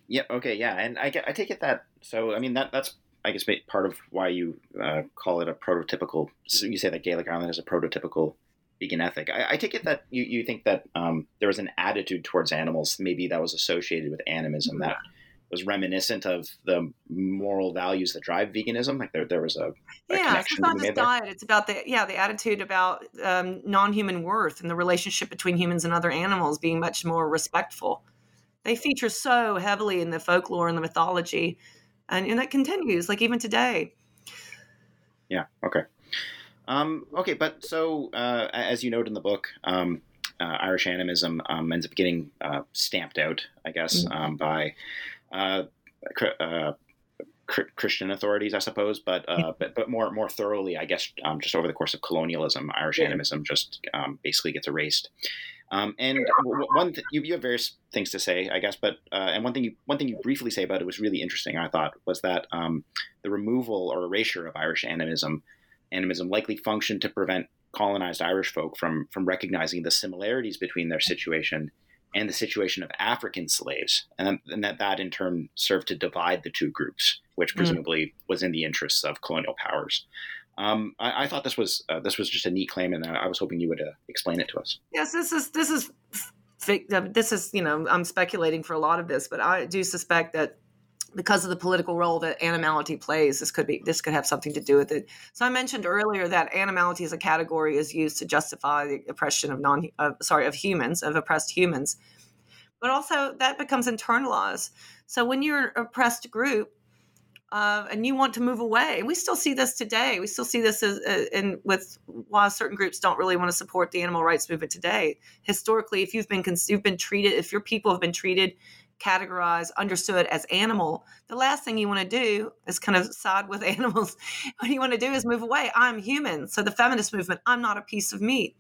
yeah okay yeah and I, I take it that so i mean that that's i guess part of why you uh, call it a prototypical so you say that gaelic ireland is a prototypical vegan ethic. I, I take it that you, you think that um, there was an attitude towards animals maybe that was associated with animism that was reminiscent of the moral values that drive veganism. Like there, there was a, a yeah, it's not just diet. It's about the yeah the attitude about um, non-human worth and the relationship between humans and other animals being much more respectful. They feature so heavily in the folklore and the mythology, and, and that continues like even today. Yeah. Okay. Um, okay, but so uh, as you note in the book, um, uh, Irish animism um, ends up getting uh, stamped out, I guess, mm-hmm. um, by Christian authorities, I suppose, but uh, but but more more thoroughly, I guess, um, just over the course of colonialism, Irish yeah. animism just um, basically gets erased. Um, and one th- you, you have various things to say, I guess, but uh, and one thing you one thing you briefly say about it was really interesting. I thought was that um, the removal or erasure of Irish animism animism likely functioned to prevent colonized Irish folk from from recognizing the similarities between their situation and the situation of African slaves, and, and that that in turn served to divide the two groups, which hmm. presumably mm. was in the interests of colonial powers. Um, I, I, thought this was uh, this was just a neat claim, and I was hoping you would uh, explain it to us. Yes, this is this is this is you know I'm speculating for a lot of this, but I do suspect that because of the political role that animality plays, this could be this could have something to do with it. So I mentioned earlier that animality as a category is used to justify the oppression of non uh, sorry of humans of oppressed humans, but also that becomes internalized. So when you're an oppressed group. Uh, and you want to move away. We still see this today. We still see this as, uh, in with why certain groups don't really want to support the animal rights movement today. Historically, if you've been you've been treated, if your people have been treated categorized, understood as animal, the last thing you want to do is kind of side with animals. what you want to do is move away. I'm human. So the feminist movement, I'm not a piece of meat.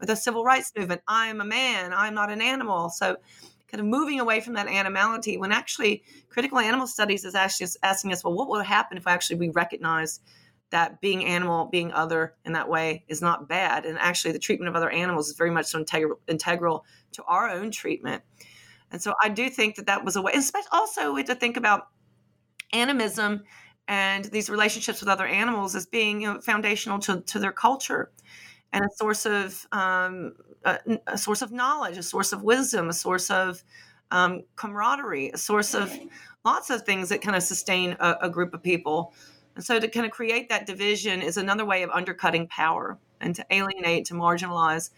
With the civil rights movement, I am a man. I'm not an animal. So kind of moving away from that animality when actually critical animal studies is actually asking us, well, what would happen if actually we recognize that being animal, being other in that way is not bad. And actually the treatment of other animals is very much so integral, integral to our own treatment. And so I do think that that was a way, especially also we have to think about animism and these relationships with other animals as being you know, foundational to, to their culture and a source of um, a, a, source of knowledge, a source of wisdom, a source of um, camaraderie, a source of lots of things that kind of sustain a, a, group of people. And so to kind of create that division is another way of undercutting power and to alienate, to marginalize.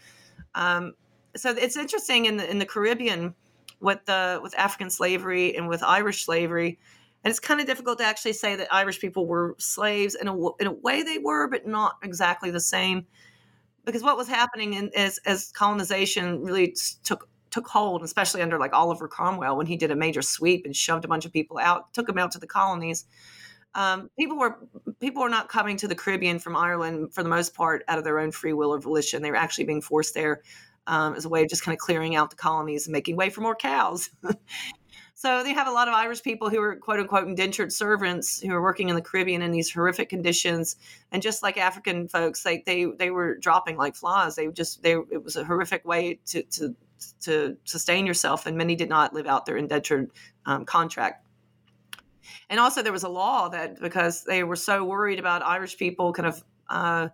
Um, so it's interesting in the in the Caribbean with the with African slavery and with Irish slavery. And it's kind of difficult to actually say that Irish people were slaves in a, in a way they were, but not exactly the same. Because what was happening in, as, as colonization really took took hold, especially under like Oliver Cromwell when he did a major sweep and shoved a bunch of people out, took them out to the colonies. Um, people were people were not coming to the Caribbean from Ireland for the most part out of their own free will or volition. They were actually being forced there um, as a way of just kind of clearing out the colonies and making way for more cows. so they have a lot of Irish people who are quote unquote indentured servants who are working in the Caribbean in these horrific conditions. And just like African folks, they they were dropping like flies. They just they it was a horrific way to to to sustain yourself, and many did not live out their indentured um, contract. And also, there was a law that because they were so worried about Irish people kind of uh,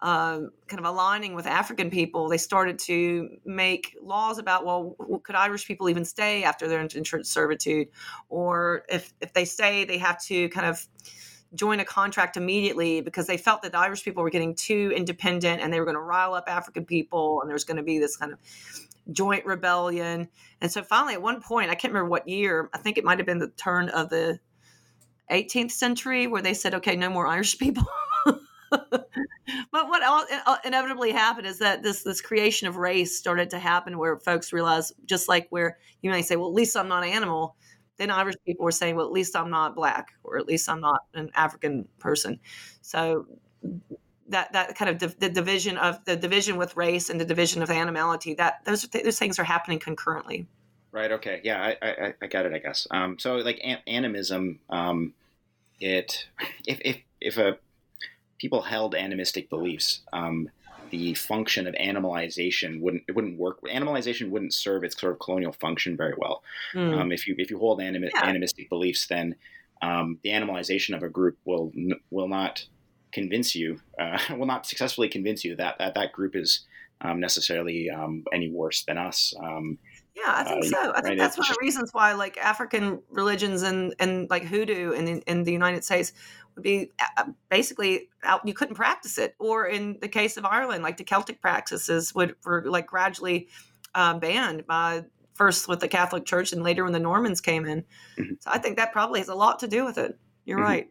um, kind of aligning with African people, they started to make laws about well, could Irish people even stay after their indentured servitude, or if if they stay, they have to kind of join a contract immediately because they felt that the Irish people were getting too independent and they were going to rile up African people and there was going to be this kind of joint rebellion. And so finally, at one point, I can't remember what year, I think it might have been the turn of the 18th century, where they said, okay, no more Irish people. but what uh, inevitably happened is that this this creation of race started to happen where folks realized just like where you may say well at least i'm not an animal then irish people were saying well at least i'm not black or at least i'm not an african person. So that that kind of div- the division of the division with race and the division of animality that those those things are happening concurrently. Right okay. Yeah i i, I got it i guess. Um, so like an- animism um, it if if if a people held animistic beliefs um, the function of animalization wouldn't it wouldn't work animalization wouldn't serve its sort of colonial function very well mm. um, if you if you hold yeah. animistic beliefs then um, the animalization of a group will will not convince you, uh, will not successfully convince you that that, that group is um, necessarily um, any worse than us. Um, yeah, I think uh, so. I think right? that's one of the reasons why, like African religions and and like hoodoo in in the United States be uh, basically out. You couldn't practice it, or in the case of Ireland, like the Celtic practices would were like gradually uh, banned by first with the Catholic Church and later when the Normans came in. Mm-hmm. So I think that probably has a lot to do with it. You're mm-hmm. right.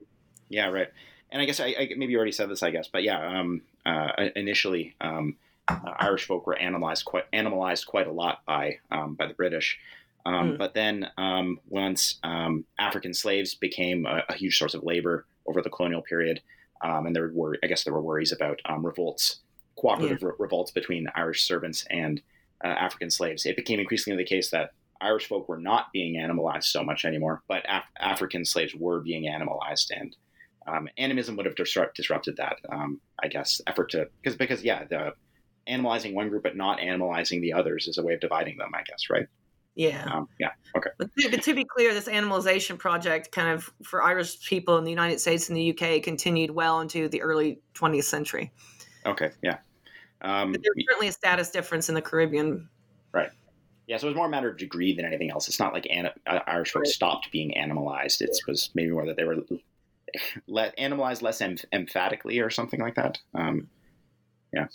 Yeah, right and I guess I, I, maybe you already said this, I guess, but yeah, um, uh, initially um, uh, Irish folk were animalized quite animalized quite a lot by um, by the British. Mm. But then um, once um, African slaves became a, a, huge source of labor over the colonial period, and there were I guess there were worries about revolts, cooperative yeah. re- revolts between Irish servants and uh, African slaves. It became increasingly the case that Irish folk were not being animalized so much anymore, but Af- African slaves were being animalized and um, animism would have disrupt, disrupted that, um, I guess, effort to because because yeah, the animalizing one group but not animalizing the others is a way of dividing them, I guess, right? Yeah. Um, yeah. Okay. But to, but to, be clear, this animalization project, kind of for Irish people in the United States and the UK, continued well into the early 20th century. Okay. Yeah. Um, but there's certainly a status difference in the Caribbean. Right. Yeah, so it was more a matter of degree than anything else. It's not like uh, Irish folks stopped being animalized. It was maybe more that they were let animalized less em- emphatically or something like that. Um, yeah.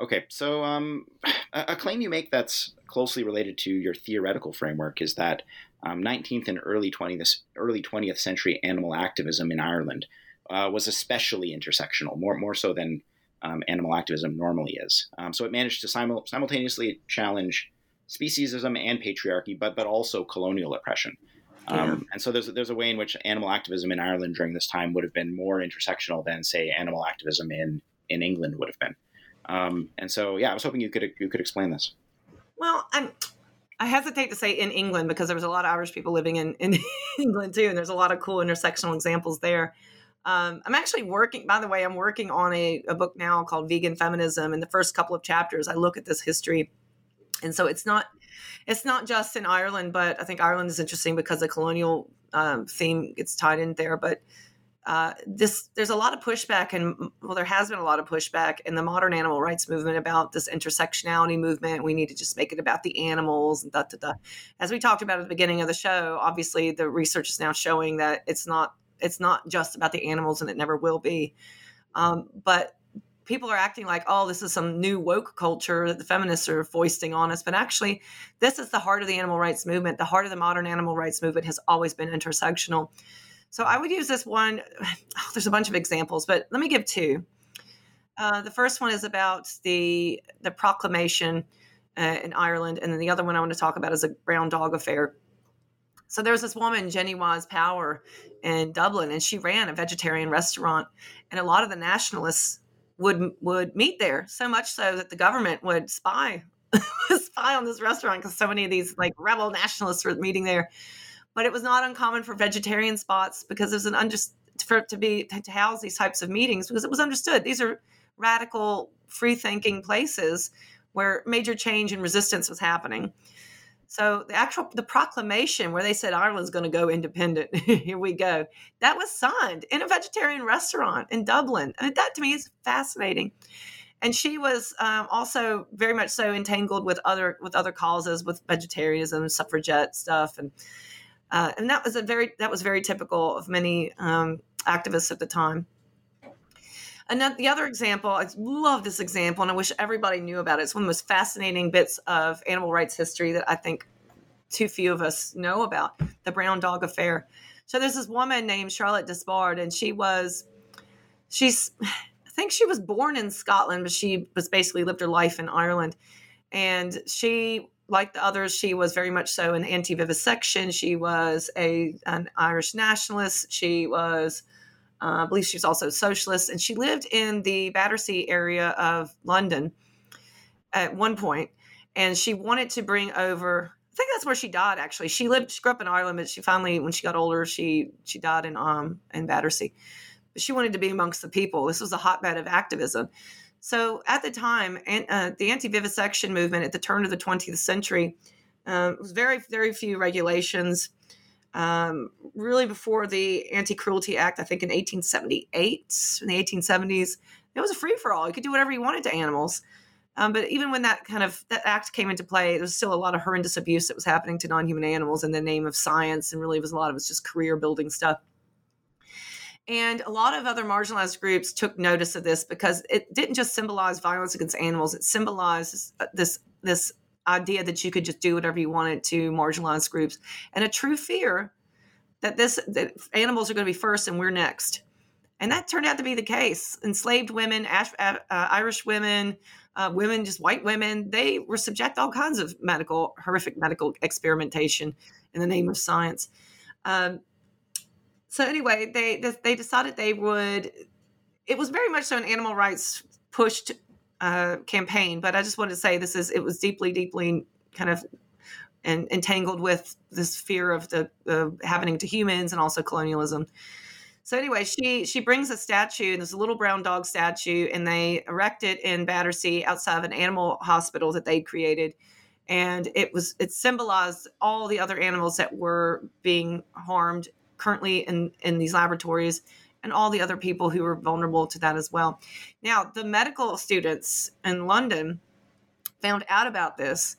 Okay, so um, a, claim you make that's closely related to your theoretical framework is that um, 19th and early 20th early 20th century animal activism in Ireland uh, was especially intersectional, more more so than um, animal activism normally is. Um, so it managed to simul- simultaneously challenge speciesism and patriarchy, but but also colonial oppression. Um, and so there's there's a way in which animal activism in Ireland during this time would have been more intersectional than say animal activism in in England would have been. Um, and so yeah, I was hoping you could you could explain this. Well, I'm. I hesitate to say in England because there was a lot of Irish people living in, in England too, and there's a lot of cool intersectional examples there. Um, I'm actually working, by the way, I'm working on a, a book now called Vegan Feminism. In the first couple of chapters, I look at this history. And so it's not it's not just in Ireland, but I think Ireland is interesting because the colonial um, theme gets tied in there. But uh, this there's a lot of pushback, and well, there has been a lot of pushback in the modern animal rights movement about this intersectionality movement. We need to just make it about the animals and da da da. As we talked about at the beginning of the show, obviously the research is now showing that it's not it's not just about the animals, and it never will be. Um, but people are acting like, oh, this is some new woke culture that the feminists are foisting on us. But actually, this is the heart of the animal rights movement. The heart of the modern animal rights movement has always been intersectional. So I would use this one. Oh, there's a bunch of examples, but let me give two. Uh, the first one is about the the proclamation uh, in Ireland, and then the other one I want to talk about is a brown dog affair. So there was this woman, Jennie Wyse Power, in Dublin, and she ran a vegetarian restaurant, and a lot of the nationalists would would meet there so much so that the government would spy spy on this restaurant because so many of these like rebel nationalists were meeting there but it was not uncommon for vegetarian spots because it was an under for to be to house these types of meetings because it was understood these are radical free thinking places where major change and resistance was happening so the actual the proclamation where they said Ireland's going to go independent, here we go. That was signed in a vegetarian restaurant in Dublin. Mean, that to me is fascinating. And she was um, also very much so entangled with other with other causes, with vegetarianism, suffragette stuff, and uh, and that was a very that was very typical of many um, activists at the time. And the other example, I love this example, and I wish everybody knew about it. It's one of the most fascinating bits of animal rights history that I think too few of us know about the brown dog affair. So there's this woman named Charlotte Despard, and she was, she's, I think she was born in Scotland, but she was basically lived her life in Ireland. And she, like the others, she was very much so an anti-vivisection. She was a an Irish nationalist. She was uh, I believe she was also socialist, and she lived in the Battersea area of London at one point, and she wanted to bring over. I think that's where she died. Actually, she lived. She grew up in Ireland, but she finally, when she got older, she she died in um in Battersea. But she wanted to be amongst the people. This was a hotbed of activism. So at the time, uh, the anti-vivisection movement at the turn of the 20th century uh, was very very few regulations um, really before the Anti Cruelty Act, I think in 1878, in the 1870s, it was a free for all. You could do whatever you wanted to animals. Um, but even when that kind of that act came into play, there was still a lot of horrendous abuse that was happening to non-human animals in the name of science, and really it was a lot of it was just career building stuff. And a lot of other marginalized groups took notice of this because it didn't just symbolize violence against animals; it symbolized this this idea that you could just do whatever you wanted to marginalized groups. And a true fear that this that animals are going to be first and we're next. And that turned out to be the case. Enslaved women uh, irish women uh, women just white women they were subject to all kinds of medical horrific medical experimentation in the name of science. Um, so anyway they they decided they would it was very much so an animal rights pushed uh, campaign, but I just wanted to say this is it was deeply, deeply kind of and entangled with this fear of the uh, happening to humans and also colonialism. So anyway, she she brings a statue, and there's a little brown dog statue, and they erect it in Battersea outside of an animal hospital that they created, and it was it symbolized all the other animals that were being harmed currently in in these laboratories and all the other people who were vulnerable to that as well. Now, the medical students in London found out about this.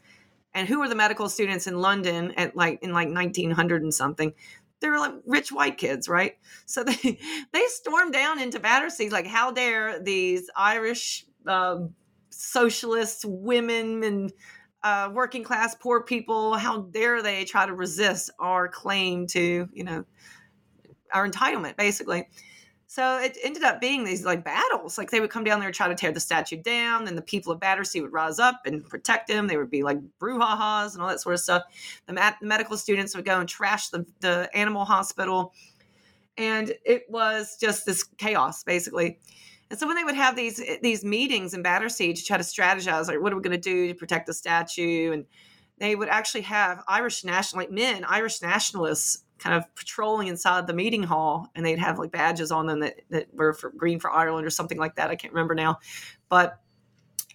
And who were the medical students in London at like in like 1900 and something? They were like rich white kids, right? So they they stormed down into Battersea like, how dare these Irish um, socialist women and uh, working class poor people? How dare they try to resist our claim to you know our entitlement, basically? So it ended up being these like battles. Like they would come down there and try to tear the statue down, and the people of Battersea would rise up and protect them They would be like brouhahas and all that sort of stuff. The mat- medical students would go and trash the, the animal hospital. And it was just this chaos, basically. And so when they would have these eh, these meetings in Battersea to try to strategize, like what are we going to do to protect the statue, and they would actually have Irish national like men, Irish nationalists kind of patrolling inside the meeting hall and they'd have like badges on them that, that were for green for Ireland or something like that. I can't remember now. But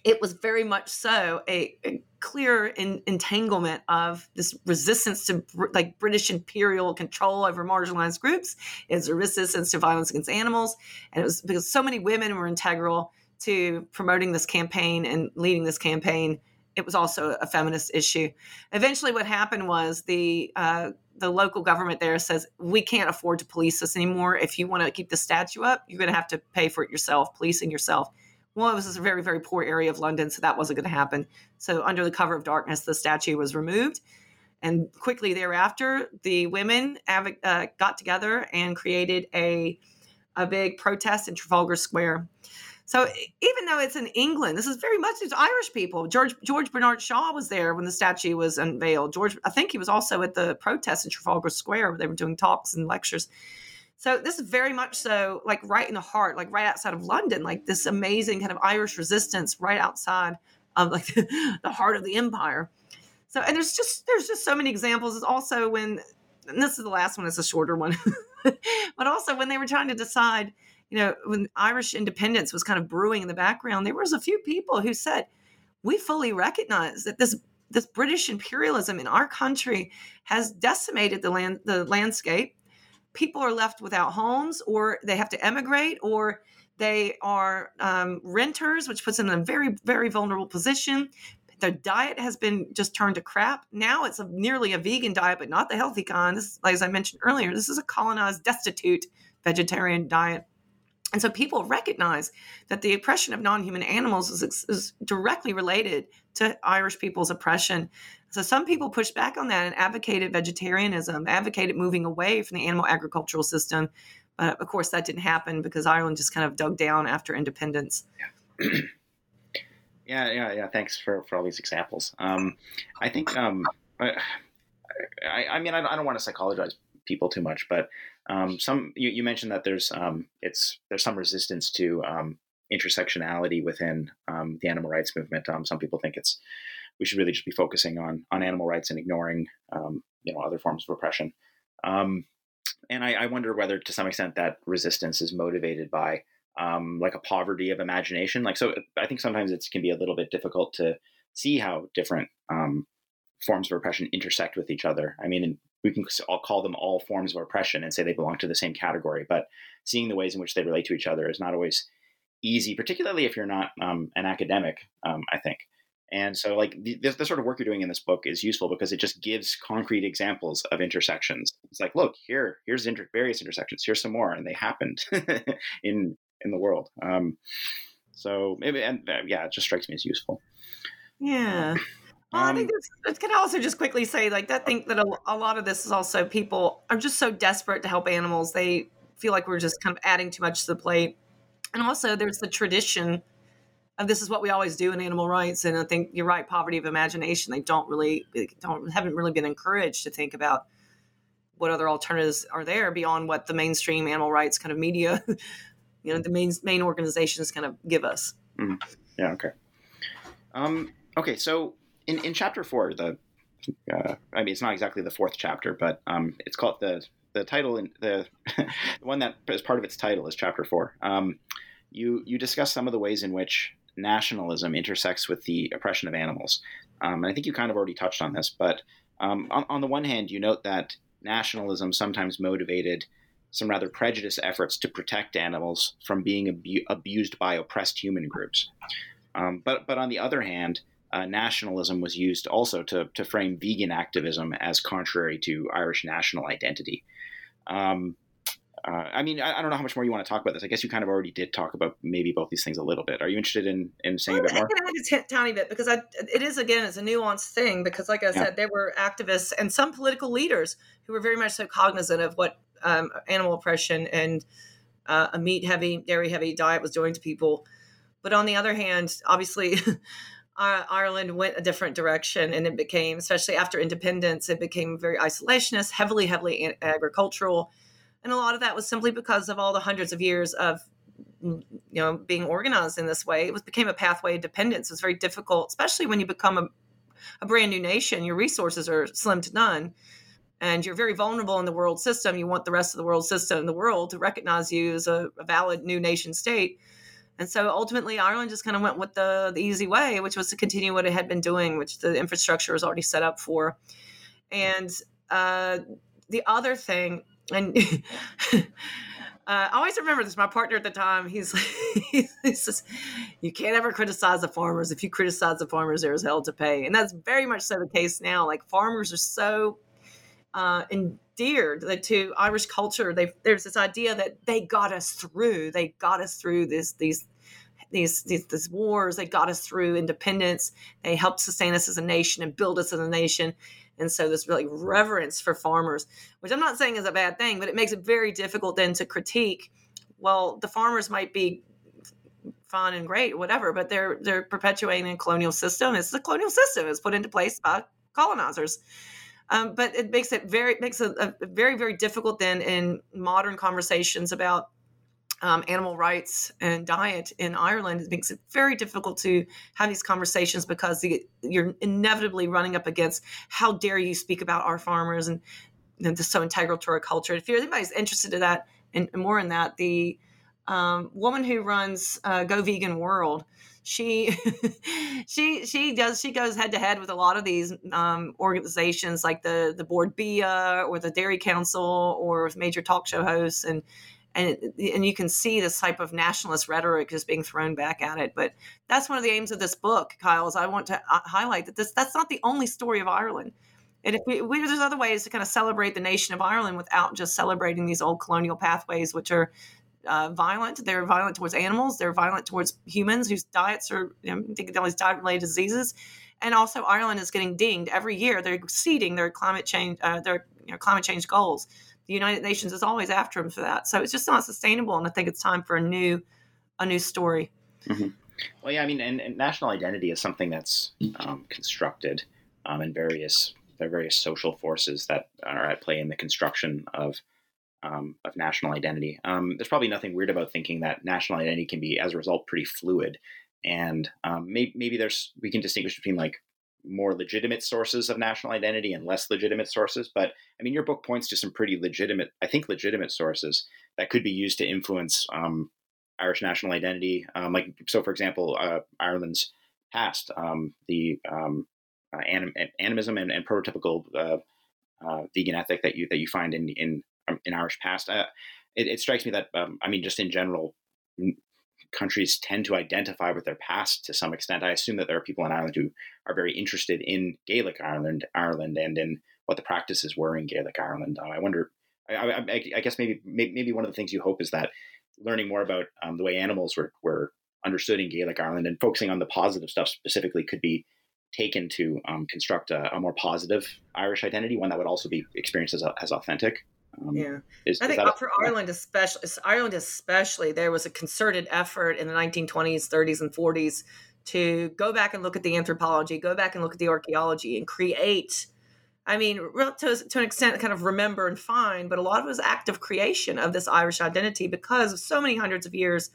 it was very much so a, a clear in, entanglement of this resistance to like British imperial control over marginalized groups. It's a resistance to violence against animals. And it was because so many women were integral to promoting this campaign and leading this campaign. It was also a feminist issue. Eventually, what happened was the uh, the local government there says we can't afford to police this anymore. If you want to keep the statue up, you're going to have to pay for it yourself, policing yourself. Well, it was a very, very poor area of London, so that wasn't going to happen. So, under the cover of darkness, the statue was removed. And quickly thereafter, the women uh, got together and created a, a big protest in Trafalgar Square. So even though it's in England, this is very much it's Irish people. George George Bernard Shaw was there when the statue was unveiled. George, I think he was also at the protest in Trafalgar Square where they were doing talks and lectures. So this is very much so like right in the heart, like right outside of London, like this amazing kind of Irish resistance right outside of like the heart of the empire. So and there's just there's just so many examples. It's also when and this is the last one, it's a shorter one. but also when they were trying to decide you know, when Irish independence was kind of brewing in the background, there was a few people who said, "We fully recognize that this this British imperialism in our country has decimated the land the landscape. People are left without homes, or they have to emigrate, or they are um, renters, which puts them in a very very vulnerable position. Their diet has been just turned to crap. Now it's a, nearly a vegan diet, but not the healthy kind. This, as I mentioned earlier, this is a colonized, destitute vegetarian diet. And so people recognize that the oppression of non human animals is, is, directly related to Irish people's oppression. So some people pushed back on that and advocated vegetarianism, advocated moving away from the animal agricultural system. But of course, that didn't happen because Ireland just kind of dug down after independence. Yeah, yeah, yeah. Thanks for, for all these examples. Um, I think, um, I, I, I, mean, I, I don't want to psychologize people too much, but um, some you, you, mentioned that there's um, it's there's some resistance to um, intersectionality within um, the animal rights movement. Um, some people think it's we should really just be focusing on on animal rights and ignoring um, you know other forms of oppression. and I, I, wonder whether to some extent that resistance is motivated by like a poverty of imagination. Like so, I think sometimes it can be a little bit difficult to see how different forms of oppression intersect with each other. I mean, we can all call them all forms of oppression and say they belong to the same category. But seeing the ways in which they relate to each other is not always easy, particularly if you're not um, an academic. Um, I think. And so, like the, the, sort of work you're doing in this book is useful because it just gives concrete examples of intersections. It's like, look, here, here's inter- various intersections. Here's some more, and they happened in in the world. Um, so maybe, and uh, yeah, it just strikes me as useful. Yeah. Well, I think um, this, can also just quickly say, like, that think that a, a, lot of this is also people are just so desperate to help animals. They feel like we're just kind of adding too much to the plate. And also, there's the tradition of this is what we always do in animal rights. And I think you're right, poverty of imagination. They don't really, they don't haven't really been encouraged to think about what other alternatives are there beyond what the mainstream animal rights kind of media, you know, the main main organizations kind of give us. Mm-hmm. Yeah. Okay. Um, okay. So in, in chapter four, the uh, I mean, it's not exactly the fourth chapter, but um, it's called the the title and the, the one that is part of its title is chapter four. Um, you you discuss some of the ways in which nationalism intersects with the oppression of animals, um, and I think you kind of already touched on this. But um, on, on the one hand, you note that nationalism sometimes motivated some rather prejudiced efforts to protect animals from being abu- abused by oppressed human groups. Um, but but on the other hand, uh, nationalism was used also to, to frame vegan activism as contrary to Irish national identity. Um, uh, I mean, I, I, don't know how much more you want to talk about this. I guess you kind of already did talk about maybe both these things a little bit. Are you interested in, in saying a bit more? I can add a tiny bit because I, it is, again, it's a nuanced thing because, like I said, there were activists and some political leaders who were very much so cognizant of what um, animal oppression and uh, a meat heavy, dairy heavy diet was doing to people. But on the other hand, obviously, Ireland went a different direction and it became, especially after independence, it became very isolationist, heavily, heavily agricultural. And a lot of that was simply because of all the hundreds of years of you know being organized in this way. It was became a pathway of dependence. It was very difficult especially when you become a, a brand new nation your resources are slim to none and you're very vulnerable in the world system. You want the rest of the world system the world to recognize you as a, a valid new nation state. And so ultimately, Ireland just kind of went with the, the easy way, which was to continue what it had been doing, which the infrastructure was already set up for. And uh, the other thing, and uh, I always remember this. My partner at the time, he's he says, "You can't ever criticize the farmers. If you criticize the farmers, there's hell to pay." And that's very much so the case now. Like farmers are so uh, endeared to Irish culture. They, there's this idea that they got us through. They got us through this these these, these these wars. They got us through independence. They helped sustain us as a nation and build us as a nation. And so this really reverence for farmers, which I'm not saying is a bad thing, but it makes it very difficult then to critique. Well, the farmers might be fun and great, whatever, but they're they're perpetuating a colonial system. It's the colonial system. It's put into place by colonizers. Um, but it makes it very makes a, a very very difficult then in modern conversations about um, animal rights and diet in Ireland. It makes it very difficult to have these conversations because the, you're inevitably running up against how dare you speak about our farmers and, and this so integral to our culture. If anybody's interested in that and more in that, the um, woman who runs uh, Go Vegan World she she she does she goes head to head with a lot of these um, organizations like the the Bord Bia or the Dairy Council or major talk show hosts and and and you can see this type of nationalist rhetoric is being thrown back at it. But that's one of the aims of this book, Kyle. Is I want to uh, highlight that this that's not the only story of Ireland. And if we, there's other ways to kind of celebrate the nation of Ireland without just celebrating these old colonial pathways, which are uh, violent. They're violent towards animals. They're violent towards humans whose diets are, you know, all these diet-related diseases. And also, Ireland is getting dinged every year. They're exceeding their climate change, uh, their you know, climate change goals. The United Nations is always after them for that. So it's just not sustainable. And I think it's time for a new, a new story. Mm-hmm. Well, yeah, I mean, and, and, national identity is something that's um, constructed um, in various there are various social forces that are at play in the construction of um, of national identity. Um, there's probably nothing weird about thinking that national identity can be, as a result, pretty fluid, and um, maybe, maybe there's we can distinguish between like more legitimate sources of national identity and less legitimate sources. But I mean, your book points to some pretty legitimate, I think, legitimate sources that could be used to influence um, Irish national identity. Um, like so, for example, uh, Ireland's past, um, the um, uh, anim- animism and, and prototypical uh, uh, vegan ethic that you that you find in in um, in Irish past. Uh, it, it, strikes me that um, I mean, just in general, countries tend to identify with their past to some extent. I assume that there are people in Ireland who are very interested in Gaelic Ireland, Ireland, and in what the practices were in Gaelic Ireland. Uh, I wonder. I, I, I, guess maybe maybe one of the things you hope is that learning more about um, the way animals were, were understood in Gaelic Ireland and focusing on the positive stuff specifically could be taken to um, construct a, a, more positive Irish identity, one that would also be experienced as, as authentic. Um, yeah, is, I think a, for Ireland, especially Ireland, especially, there was a concerted effort in the 1920s, 30s, and 40s to go back and look at the anthropology, go back and look at the archaeology, and create. I mean, to, to an extent, kind of remember and find, but a lot of it was active creation of this Irish identity because of so many hundreds of years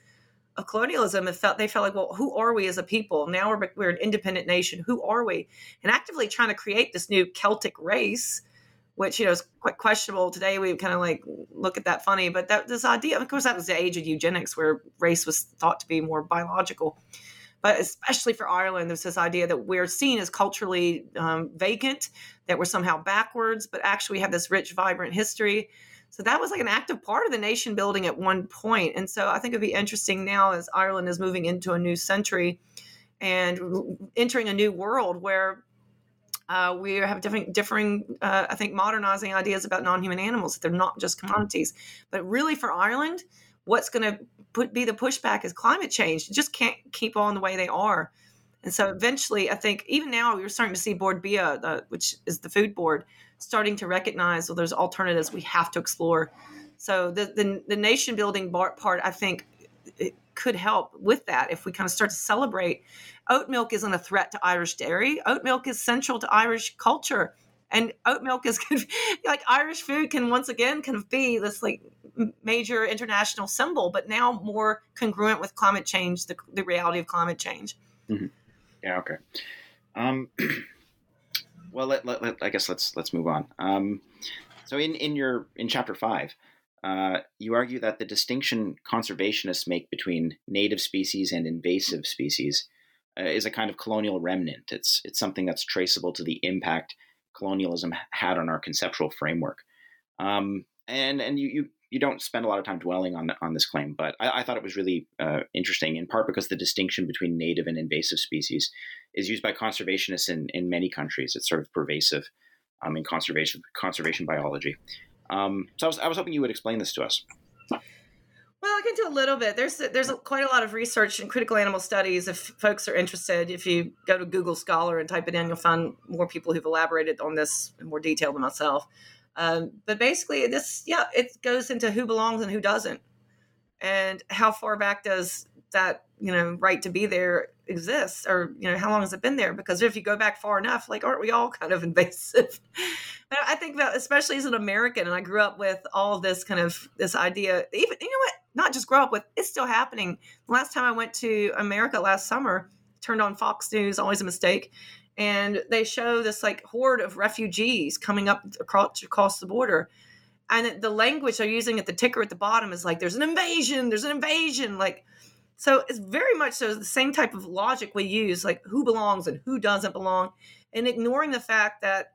of colonialism it felt they felt like well who are we as a people? Now we're, we're an independent nation. Who are we? And actively trying to create this new celtic race which you know is quite questionable. Today we kind of like look at that funny but that this idea of course that was the age of eugenics where race was thought to be more biological. But especially for ireland there's this idea that we're seen as culturally um, vacant that we're somehow backwards but actually we have this rich vibrant history. So that was like an active part of the nation building at one point. And so I think it'd be interesting now as Ireland is moving into a new century and entering a new world where uh, we have different, differing, uh, I think, modernizing ideas about non-human animals. They're not just commodities, but really for Ireland, what's going to put be the pushback is climate change. You just can't keep on the way they are. And so eventually, I think even now we're starting to see Bord Bia, the, which is the food board, starting to recognize well there's alternatives we have to explore so the the, the nation building part i think it could help with that if we kind of start to celebrate oat milk isn't a threat to irish dairy oat milk is central to irish culture and oat milk is like irish food can once again of be this like major international symbol but now more congruent with climate change the, the reality of climate change mm-hmm. yeah okay um, well, let, let, let, I guess let's let's move on. Um, so in in your in chapter five, uh, you argue that the distinction conservationists make between native species and invasive species is a kind of colonial remnant. It's it's something that's traceable to the impact colonialism had on our conceptual framework. Um, and and you, you you don't spend a lot of time dwelling on on this claim, but I, I thought it was really uh, interesting, in part because the distinction between native and invasive species is used by conservationists in, in many countries. It's sort of pervasive um, in conservation conservation biology. Um, so I was, I was hoping you would explain this to us. Well, I can do a little bit. There's there's quite a lot of research in critical animal studies. If folks are interested, if you go to Google Scholar and type it in, you'll find more people who've elaborated on this in more detail than myself. Um, but basically, this yeah, it goes into who belongs and who doesn't, and how far back does that you know right to be there exist, or you know how long has it been there? Because if you go back far enough, like aren't we all kind of invasive? but I think that especially as an American, and I grew up with all this kind of this idea. Even you know what? Not just grow up with. It's still happening. The last time I went to America last summer, turned on Fox News. Always a mistake and they show this like horde of refugees coming up across across the border and the language they're using at the ticker at the bottom is like there's an invasion there's an invasion like so it's very much so the same type of logic we use like who belongs and who doesn't belong and ignoring the fact that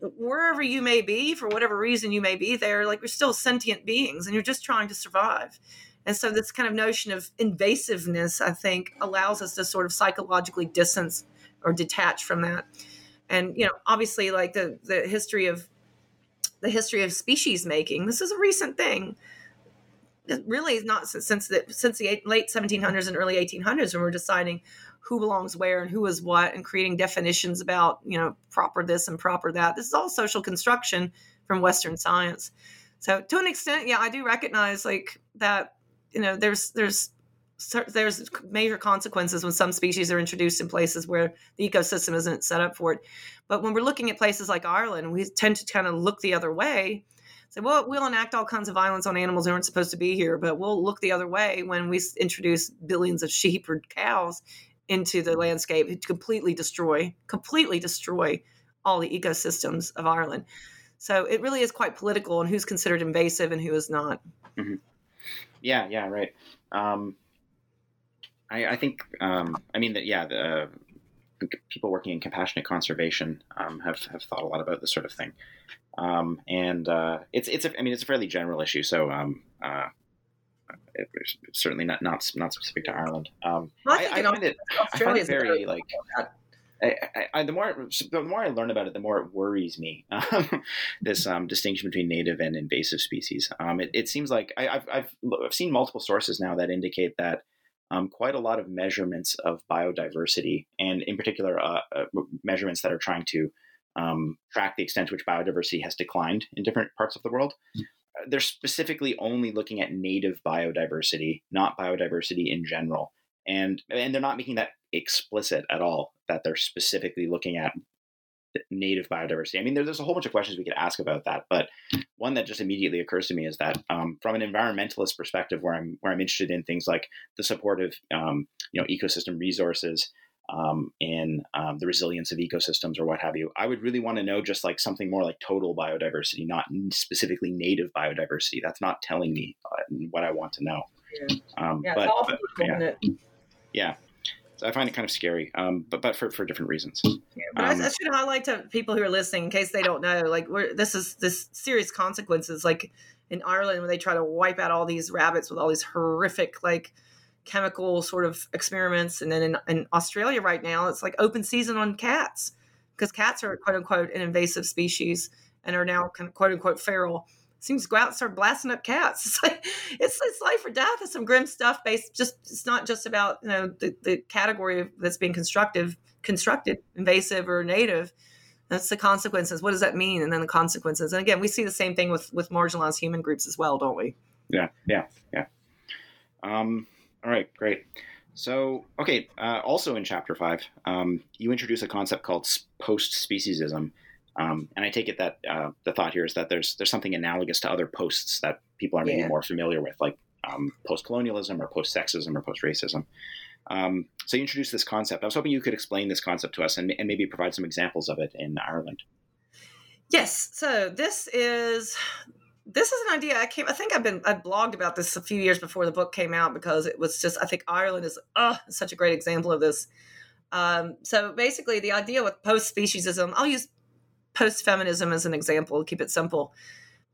wherever you may be for whatever reason you may be there like you're still sentient beings and you're just trying to survive and so this kind of notion of invasiveness i think allows us to sort of psychologically distance or detach from that. and you know obviously like the the history of the history of species making this is a recent thing it really is not since the since the late 1700s and early 1800s when we're deciding who belongs where and who is what and creating definitions about you know proper this and proper that. This is all social construction from western science. So to an extent yeah i do recognize like that you know there's there's there's major consequences when some species are introduced in places where the ecosystem isn't set up for it. But when we're looking at places like ireland we tend to kind of look the other way. Say, well, we'll enact all kinds of violence on animals who aren't supposed to be here, but we'll look the other way when we introduce billions of sheep or cows into the landscape to completely destroy, completely destroy all the ecosystems of Ireland. So it really is quite political and who's considered invasive and who is not. Mm-hmm. Yeah, yeah, right. Um, I, I, think, um, I mean that, yeah, the, uh, people working in compassionate conservation um, have, have thought a lot about this sort of thing. Um, and uh, it's it's a, I mean it's a fairly general issue, so um, uh, certainly not not not specific to Ireland. Um, well, I, I, I, find it I find it very like. I, I, the more the more I learn about it, the more it worries me. this um, distinction between native and invasive species. Um, it, it, seems like I, have I've I've seen multiple sources now that indicate that um, quite a lot of measurements of biodiversity, and in particular uh, uh, measurements that are trying to um, track the extent to which biodiversity has declined in different parts of the world. Mm. They're specifically only looking at native biodiversity, not biodiversity in general. And, and they're not making that explicit at all that they're specifically looking at native biodiversity. I mean, there's, there's a whole bunch of questions we could ask about that, but one that just immediately occurs to me is that um, from an environmentalist perspective, where I'm where I'm interested in things like the support of um, you know ecosystem resources, um, in um, the resilience of ecosystems or what have you. I would really want to know just like something more like total biodiversity, not specifically native biodiversity. That's not telling me uh, what I want to know. Yeah, um, yeah, but, but yeah. yeah. So I find it kind of scary, um, but but for, for different reasons. Yeah, but I, I, um, should highlight to people who are listening in case they don't know, like we're, this is this serious consequences. Like in Ireland, when they try to wipe out all these rabbits with all these horrific like chemical sort of experiments. And then in, in Australia right now, it's like open season on cats because cats are quote unquote an invasive species and are now kind of quote unquote feral. Seems to go out and start blasting up cats. It's like it's it's life or death. It's some grim stuff. Based just it's not just about you know the, the category that's being constructive constructed invasive or native. That's the consequences. What does that mean? And then the consequences. And again, we see the same thing with with marginalized human groups as well, don't we? Yeah, yeah, yeah. Um, all right, great. So, okay, uh, also in chapter five, um, you introduce a concept called post speciesism. Um, and I take it that uh, the thought here is that there's there's something analogous to other posts that people are maybe yeah. more familiar with, like um, post colonialism or post sexism or post racism. Um, so you introduced this concept. I was hoping you could explain this concept to us and, and maybe provide some examples of it in Ireland. Yes. So this is this is an idea I came. I think I've been I blogged about this a few years before the book came out because it was just I think Ireland is uh, such a great example of this. Um, so basically, the idea with post speciesism, I'll use post feminism as an example to keep it simple.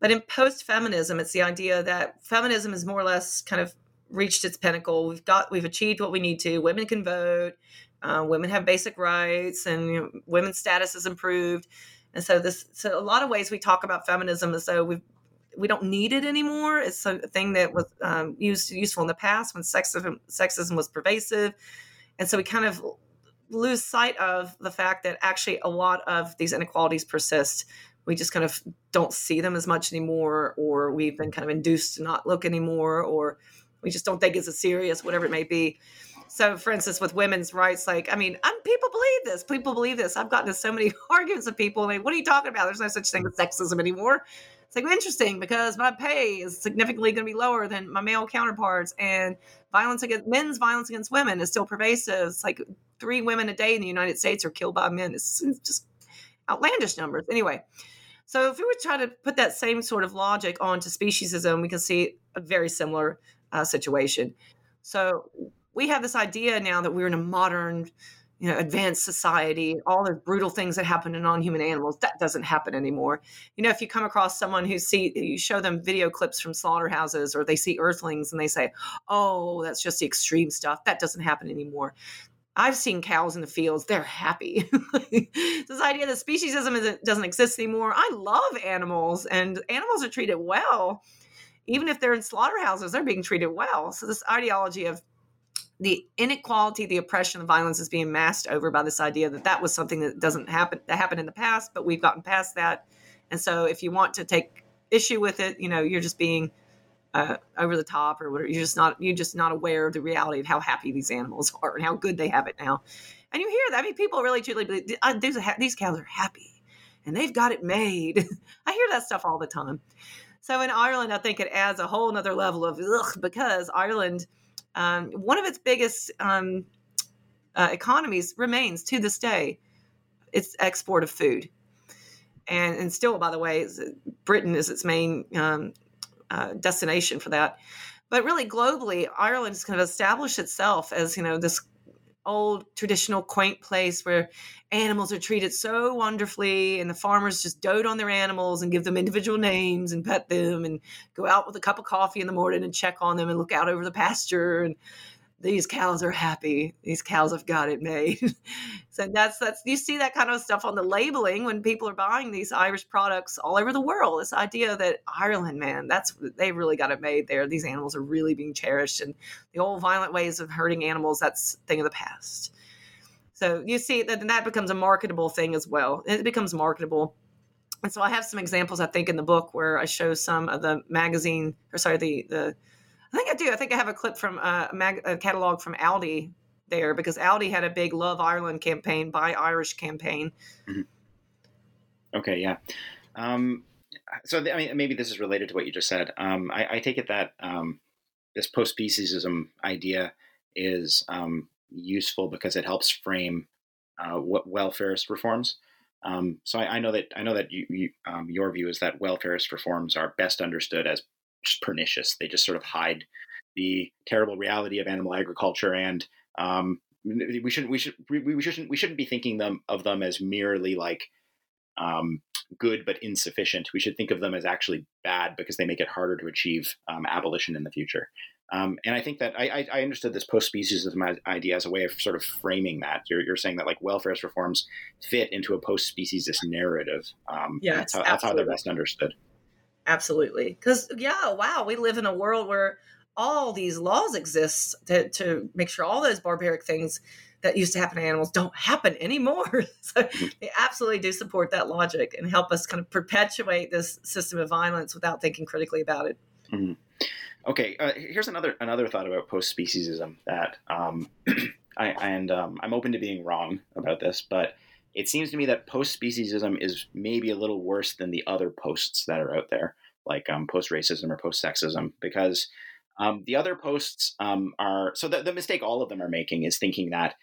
But in post feminism, it's the idea that feminism is more or less kind of reached its pinnacle. We've got we've achieved what we need to. Women can vote. Uh, women have basic rights, and you know, women's status is improved. And so this, so a lot of ways we talk about feminism as though we've we don't need it anymore. It's a thing that was um, used useful in the past when sexism sexism was pervasive, and so we kind of lose sight of the fact that actually a lot of these inequalities persist. We just kind of don't see them as much anymore, or we've been kind of induced to not look anymore, or we just don't think it's as serious, whatever it may be. So, for instance, with women's rights, like, I mean, I'm, people believe this. People believe this. I've gotten to so many arguments with people. Like, what are you talking about? There's no such thing as sexism anymore. Like interesting because my pay is significantly going to be lower than my male counterparts, and violence against men's violence against women is still pervasive. It's like three women a day in the United States are killed by men. It's just outlandish numbers. Anyway, so if we would try to put that same sort of logic onto speciesism, we can see a very similar uh, situation. So we have this idea now that we're in a modern you know advanced society all the brutal things that happen to non-human animals that doesn't happen anymore you know if you come across someone who see you show them video clips from slaughterhouses or they see earthlings and they say oh that's just the extreme stuff that doesn't happen anymore I've seen cows in the fields; they're happy. this idea that speciesism doesn't exist anymore. I love animals, and animals are treated well, even if they're in slaughterhouses. They're being treated well. So this ideology of the inequality, the oppression, the violence is being masked over by this idea that that was something that doesn't happen that happened in the past, but we've gotten past that. And so, if you want to take issue with it, you know, you're just being uh, over the top or whatever. You're just not you're just not aware of the reality of how happy these animals are and how good they have it now. And you hear that. I mean, people really truly believe uh, these, these cows are happy and they've got it made. I hear that stuff all the time. So in Ireland, I think it adds a whole nother level of ugh, because Ireland um, one of its biggest um, uh, economies remains to this day its export of food. And, and still, by the way, Britain is its main um, uh, destination for that. But really, globally, Ireland has kind of established itself as you know this old traditional quaint place where animals are treated so wonderfully and the farmers just dote on their animals and give them individual names and pet them and go out with a cup of coffee in the morning and check on them and look out over the pasture and these cows are happy. These cows have got it made. so that's that's you see that kind of stuff on the labeling when people are buying these Irish products all over the world. This idea that Ireland, man, that's they really got it made there. These animals are really being cherished, and the old violent ways of hurting animals that's thing of the past. So you see that that becomes a marketable thing as well. It becomes marketable. And so I have some examples I think in the book where I show some of the magazine or sorry the the I think I do. I think I have a clip from uh, a, mag- a catalog from Aldi there because Aldi had a big Love Ireland campaign, Buy Irish campaign. Mm-hmm. Okay, yeah. Um, so I mean, maybe this is related to what you just said. Um, I, I, take it that um, this post-speciesism idea is um, useful because it helps frame uh, what welfarist reforms. Um, so I, I, know that I know that you, you, um, your view is that welfarist reforms are best understood as just pernicious. They just sort of hide the terrible reality of animal agriculture, and um, we shouldn't we should we, we shouldn't we shouldn't be thinking them of them as merely like um, good but insufficient. We should think of them as actually bad because they make it harder to achieve um, abolition in the future. Um, and I think that I, I understood this post-speciesism idea as a way of sort of framing that. You're, you're saying that like welfarist reforms fit into a post-speciesist narrative. Um, yeah, that's how, that's how they're best understood. Absolutely. Because, yeah, wow, we live in a world where all these laws exist to, to make sure all those barbaric things that used to happen to animals don't happen anymore. so mm-hmm. they absolutely do support that logic and help us kind of perpetuate this system of violence without thinking critically about it. Mm-hmm. Okay, uh, here's another another thought about post speciesism that um, I and um, I'm open to being wrong about this, but it seems to me that post speciesism is maybe a little worse than the other posts that are out there, like um, post racism or post sexism, because um, the other posts um, are so the, the mistake all of them are making is thinking that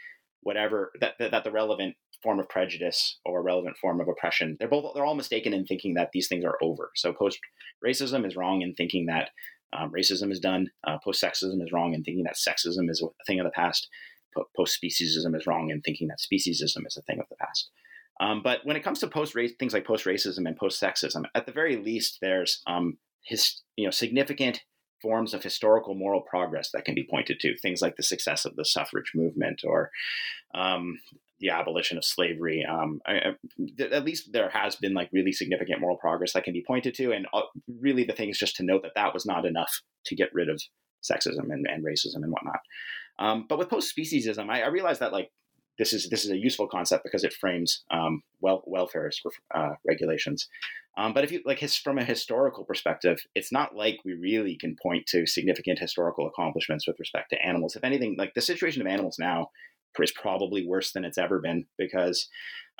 whatever that, that, that the relevant form of prejudice or relevant form of oppression they're both they're all mistaken in thinking that these things are over. So post racism is wrong in thinking that um, racism is done uh, post sexism is wrong in thinking that sexism is a thing of the past post speciesism is wrong in thinking that speciesism is a thing of the past. Um, but when it comes to post race things like post racism and post sexism, at the very least, there's um, his, you know significant forms of historical moral progress that can be pointed to. Things like the success of the suffrage movement or um, the abolition of slavery. Um, I, I, at least there has been like really significant moral progress that can be pointed to. And uh, really, the thing is just to note that that was not enough to get rid of sexism and, and racism and whatnot. Um, but with post speciesism, I, I realized that like this is this is a useful concept because it frames um, well welfare uh, regulations. Um, but if you like his, from a historical perspective, it's not like we really can point to significant historical accomplishments with respect to animals. If anything, like the situation of animals now is probably worse than it's ever been because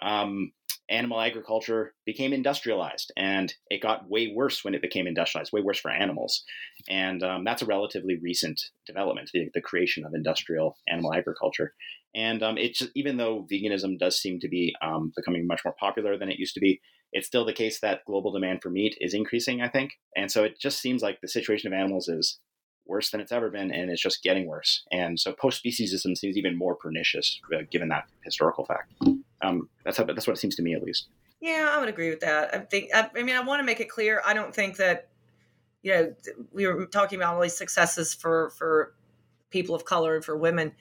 um, animal agriculture became industrialized and it got way worse when it became industrialized, way worse for animals. And um, that's a relatively recent development, the, the, creation of industrial animal agriculture. And um, it's even though veganism does seem to be um, becoming much more popular than it used to be, it's still the case that global demand for meat is increasing, I think. And so it just seems like the situation of animals is worse than it's ever been, and it's just getting worse. And so post speciesism seems even more pernicious, uh, given that historical fact. Um, that's how, that's what it seems to me, at least. Yeah, I would agree with that. I think. I, I mean, I want to make it clear. I don't think that you know we were talking about all these successes for for people of color and for women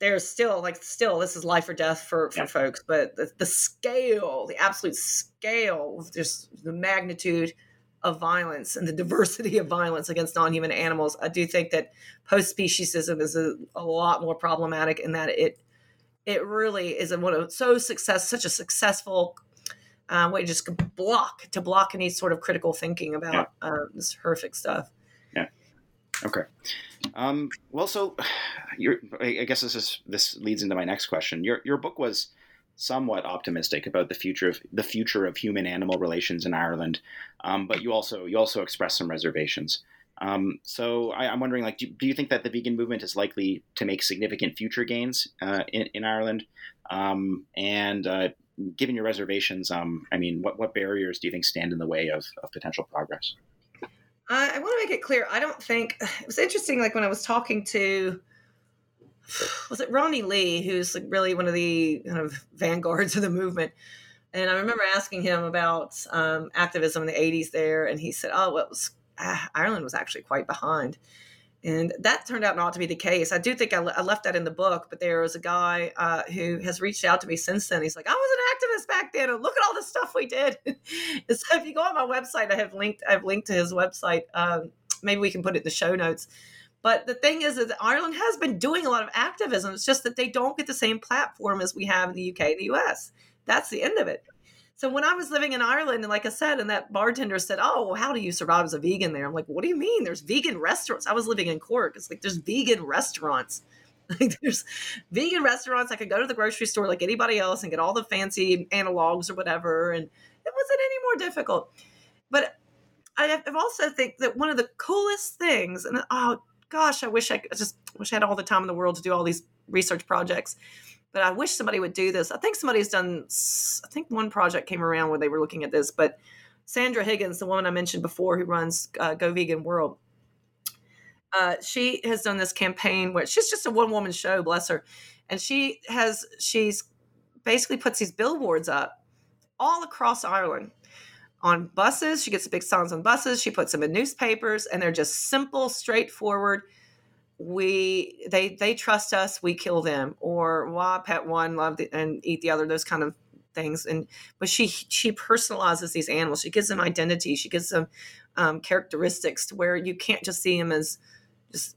there's still like still this is life or death for for Yeah. folks but the, the scale the absolute scale of just the magnitude of violence and the diversity of violence against non-human animals i do think that post-speciesism is a, a lot more problematic in that it it really is a, one of so success such a successful uh, way to just block to block any sort of critical thinking about uh, this horrific stuff Yeah. Okay. Um, well, so I guess this is this leads into my next question. Your your book was somewhat optimistic about the future of the future of human animal relations in Ireland, um, but you also you also express some reservations. Um, so I, I'm wondering, like, do, do you think that the vegan movement is likely to make significant future gains uh, in, in Ireland? Um, and uh, given your reservations, um, I mean, what, what barriers do you think stand in the way of, of potential progress? I, I want to make it clear. I don't think it was interesting. Like when I was talking to, was it Ronnie Lee, who's like really one of the kind of vanguards of the movement, and I remember asking him about um, activism in the '80s there, and he said, "Oh, well, was ah, Ireland was actually quite behind." And that turned out not to be the case. I do think I, I left that in the book, but there was a guy uh, who has reached out to me since then. He's like, I was an activist back then, and look at all the stuff we did. So if you go on my website, I have linked I've linked to his website. Um, maybe we can put it in the show notes. But the thing is that Ireland has been doing a lot of activism. It's just that they don't get the same platform as we have in the UK and the US. That's the end of it. So when I was living in Ireland, and like I said, and that bartender said, "Oh, well, how do you survive as a vegan there?" I'm like, "What do you mean? There's vegan restaurants." I was living in Cork. It's like there's vegan restaurants. Like there's vegan restaurants. I could go to the grocery store like anybody else and get all the fancy analogs or whatever, and it wasn't any more difficult. But I also think that one of the coolest things, and oh gosh, I wish I, I just wish I had all the time in the world to do all these research projects. But I wish somebody would do this. I think somebody's done. I think one project came around where they were looking at this, but Sandra Higgins, the woman I mentioned before, who runs uh, Go Vegan World, uh, she has done this campaign where she's just a one woman show, bless her, and she has she's basically puts these billboards up all across Ireland on buses. She gets the big signs on buses. She puts them in newspapers, and they're just simple, straightforward. We they they trust us. We kill them, or why pet one, love the, and eat the other. Those kind of things. And but she she personalizes these animals. She gives them identity. She gives them um, characteristics to where you can't just see them as just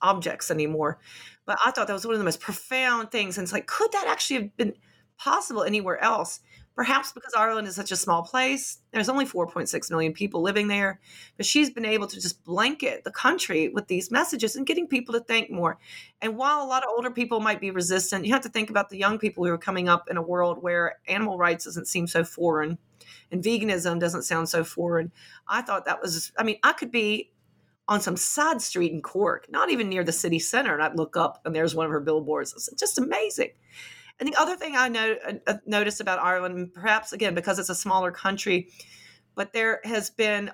objects anymore. But I thought that was one of the most profound things. And it's like, could that actually have been possible anywhere else? Perhaps because Ireland is such a small place. There's only 4.6 million people living there. But she's been able to just blanket the country with these messages and getting people to think more. And while a lot of older people might be resistant, you have to think about the young people who are coming up in a world where animal rights doesn't seem so foreign and veganism doesn't sound so foreign. I thought that was, I mean, I could be on some side street in Cork, not even near the city center, and I'd look up and there's one of her billboards. It's just amazing. And the other thing I know, uh, noticed about Ireland, perhaps again because it's a smaller country, but there has been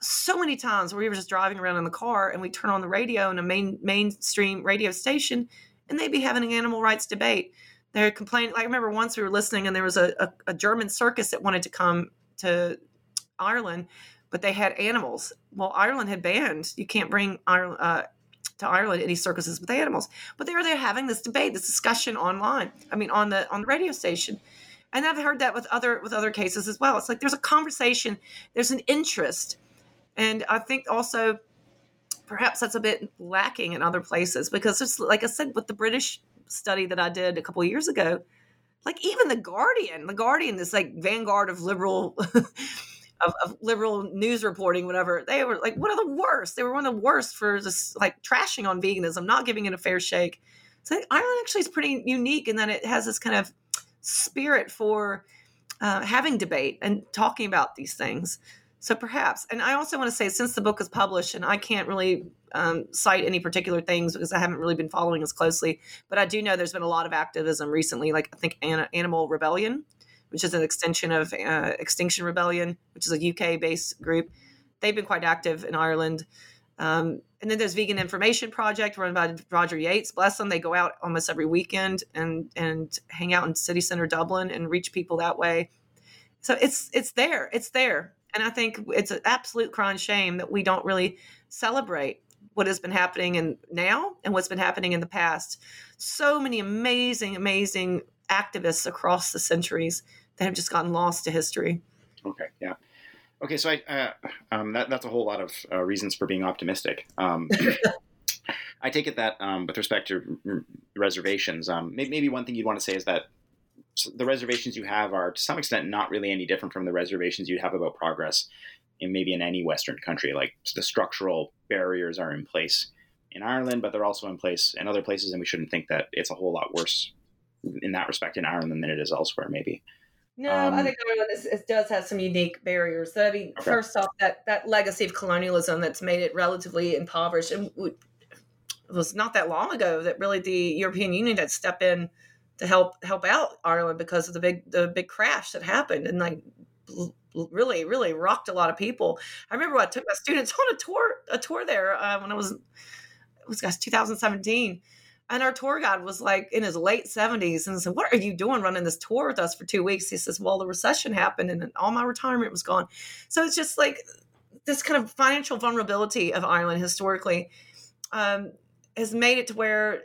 so many times where we were just driving around in the car and we turn on the radio and a main mainstream radio station, and they'd be having an animal rights debate. They're complaining. Like I remember once we were listening, and there was a, a, a German circus that wanted to come to Ireland, but they had animals. Well, Ireland had banned you can't bring Ireland. Uh, to Ireland any circuses with animals. But they were there having this debate, this discussion online. I mean, on the on the radio station. And I've heard that with other with other cases as well. It's like there's a conversation, there's an interest, and I think also perhaps that's a bit lacking in other places because it's like I said with the British study that I did a couple years ago, like even the Guardian, the Guardian, this like vanguard of liberal. Of, of, liberal news reporting, whatever. They were like one of the worst. They were one of the worst for just like trashing on veganism, not giving it a fair shake. So Ireland actually is pretty unique in that it has this kind of spirit for uh, having debate and talking about these things. So perhaps, and I also want to say, since the book is published, and I can't really um, cite any particular things because I haven't really been following as closely, but I do know there's been a lot of activism recently, like I think An- Animal Rebellion which is an extension of uh, Extinction Rebellion, which is a UK based group. They've been quite active in Ireland. Um, and then there's Vegan Information Project run by Roger Yates. Bless them. They go out almost every weekend and and hang out in city center Dublin and reach people that way. So it's it's there. It's there. And I think it's an absolute crying shame that we don't really celebrate what has been happening in now and what's been happening in the past. So many amazing, amazing activists across the centuries that have just gotten lost to history. Okay, yeah. Okay, so I, uh, um, that, that's a whole lot of uh, reasons for being optimistic. Um, I take it that um, with respect to reservations, um, maybe, maybe, one thing you'd want to say is that the reservations you have are to some extent not really any different from the reservations you'd have about progress in maybe in any Western country. Like the structural barriers are in place in Ireland, but they're also in place in other places, and we shouldn't think that it's a whole lot worse in that respect in Ireland than it is elsewhere, maybe. No, um, I think Ireland is, is, does have some unique barriers. So, I mean, okay. first off, that that legacy of colonialism that's made it relatively impoverished, and it was not that long ago that really the European Union had stepped in to help help out Ireland because of the big the big crash that happened and like really really rocked a lot of people. I remember I took my students on a tour a tour there uh, when I was it was guys 2017 and our tour guide was like in his late 70s and said, What are you doing running this tour with us for two weeks? He says, Well, the recession happened and all my retirement was gone. So it's just like this kind of financial vulnerability of Ireland historically um, has made it to where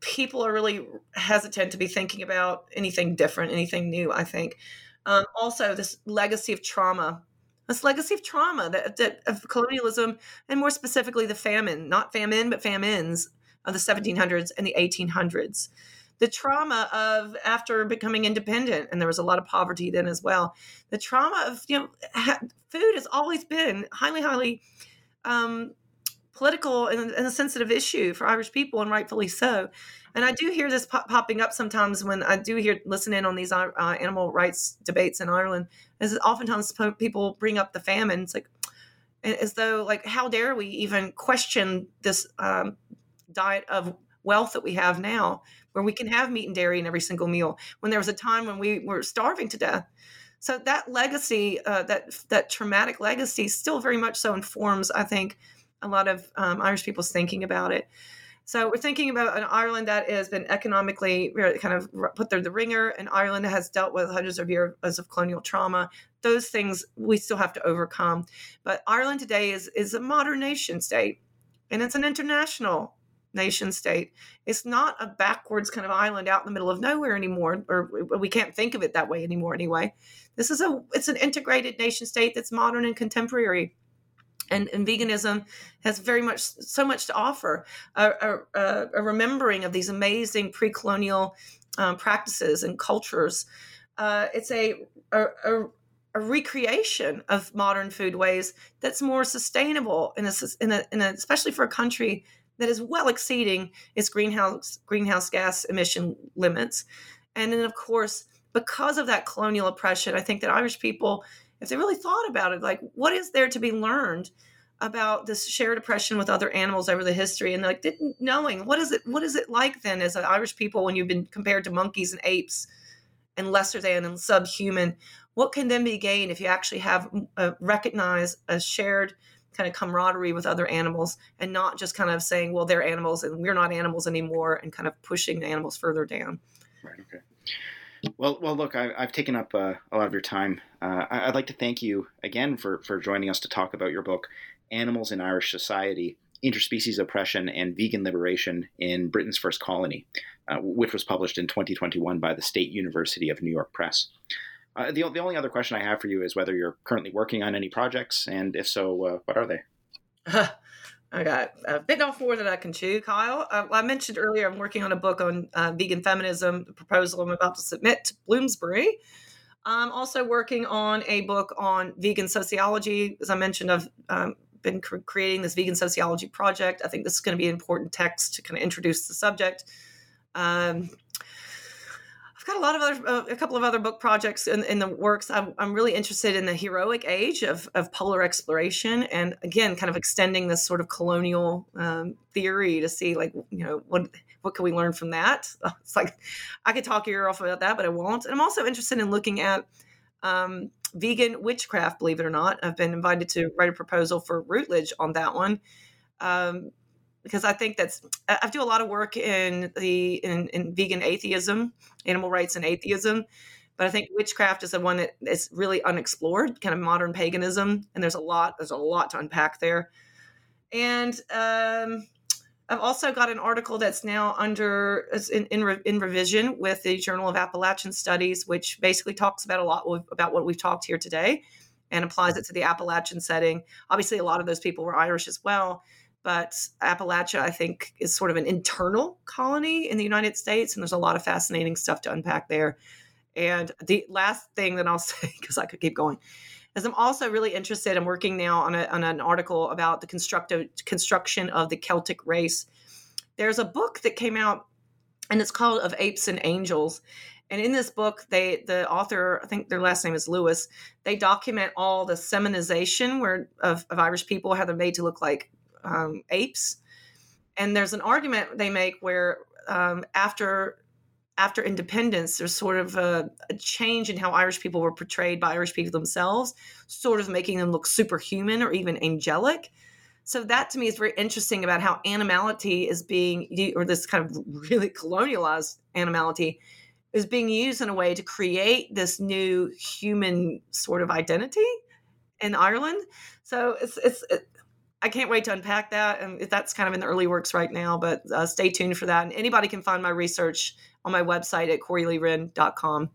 people are really hesitant to be thinking about anything different, anything new, I think. Um, also, this legacy of trauma this legacy of trauma that, that, of colonialism and more specifically the famine not famine but famines of the 1700s and the 1800s. The trauma of after becoming independent, and there was a lot of poverty then as well. The trauma of you know food has always been highly, highly um, political and, and, a sensitive issue for Irish people, and rightfully so. And I do hear this pop- popping up sometimes when I do hear listen in on these uh, animal rights debates in Ireland. Is oftentimes people bring up the famine. It's like as though like how dare we even question this um, diet of wealth that we have now, where we can have meat and dairy in every single meal, when there was a time when we were starving to death. So that legacy, uh, that that traumatic legacy, still very much so informs, I think, a lot of um, Irish people's thinking about it. So we're thinking about an Ireland that has been economically kind of put through the ringer, and Ireland has dealt with hundreds of years of colonial trauma. Those things we still have to overcome. But Ireland today is is a modern nation state, and it's an international nation state. It's not a backwards kind of island out in the middle of nowhere anymore, or we can't think of it that way anymore anyway. This is a it's an integrated nation state that's modern and contemporary. And, and veganism has very much so much to offer a, a, a remembering of these amazing pre-colonial um, practices and cultures uh, it's a, a, a recreation of modern food ways that's more sustainable in a, in a, in a, especially for a country that is well exceeding its greenhouse greenhouse gas emission limits. And then of course, because of that colonial oppression, I think that Irish people, if they really thought about it, like what is there to be learned about this shared oppression with other animals over the history and like didn't knowing what is it what is it like then as an Irish people when you've been compared to monkeys and apes and lesser than and subhuman what can then be gained if you actually have uh, recognize a shared kind of camaraderie with other animals and not just kind of saying, well, they're animals and we're not animals anymore and kind of pushing the animals further down. Right. Okay. Well, well, look, I, have taken up uh, a lot of your time. Uh, I'd like to thank you again for, for joining us to talk about your book, Animals in Irish Society Interspecies Oppression and Vegan Liberation in Britain's First Colony, uh, which was published in 2021 by the State University of New York Press. Uh, the, the only other question I have for you is whether you're currently working on any projects, and if so, uh, what are they? I got a bit off more than I can chew, Kyle. Uh, I mentioned earlier I'm working on a book on uh, vegan feminism, the proposal I'm about to submit to Bloomsbury. I'm also working on a book on vegan sociology. As I mentioned, I've um, been cr- creating this vegan sociology project. I think this is going to be an important text to kind of introduce the subject. Um, I've got a lot of other, uh, a couple of other book projects in, in the works. I'm, I'm, really interested in the heroic age of, of polar exploration, and again, kind of extending this sort of colonial um, theory to see, like, you know, what what can we learn from that? It's like I could talk your ear off about that, but I won't. And I'm also interested in looking at um, vegan witchcraft. Believe it or not, I've been invited to write a proposal for Routledge on that one. Um, because I think that's I do a lot of work in the in, in vegan atheism, animal rights and atheism, but I think witchcraft is the one that is really unexplored, kind of modern paganism, and there's a lot there's a lot to unpack there. And um, I've also got an article that's now under in, in, in, revision with the Journal of Appalachian Studies, which basically talks about a lot about what we've talked here today and applies it to the Appalachian setting. Obviously, a lot of those people were Irish as well, but Appalachia, I think, is sort of an internal colony in the United States, and there's a lot of fascinating stuff to unpack there. And the last thing that I'll say, because I could keep going, is I'm also really interested. I'm working now on, a, on an article about the construction of the Celtic race. There's a book that came out, and it's called "Of Apes and Angels." And in this book, they the author, I think their last name is Lewis, they document all the simianization where of, of Irish people, how they're made to look like um, apes. And there's an argument they make where um, after after independence, there's sort of a, a, change in how Irish people were portrayed by Irish people themselves, sort of making them look superhuman or even angelic. So that to me is very interesting about how animality is being, or this kind of really colonialized animality, is being used in a way to create this new human sort of identity in Ireland. So it's it's. It, I can't wait to unpack that, and that's kind of in the early works right now. But uh, stay tuned for that. And anybody can find my research on my website at CoreyLeeWrenn.com.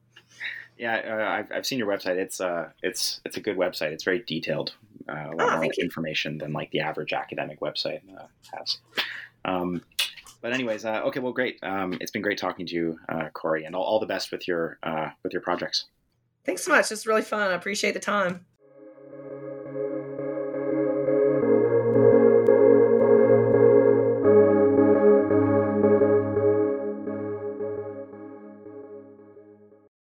Yeah, uh, I've, I've seen your website. It's uh, it's it's a good website. It's very detailed. Uh, a lot oh, more information than like the average academic website uh, has. Um, but anyways, uh, okay, well, great. Um, it's been great talking to you, uh, Corey, and all, all, the best with your uh, with your projects. Thanks so much. It's really fun. I appreciate the time.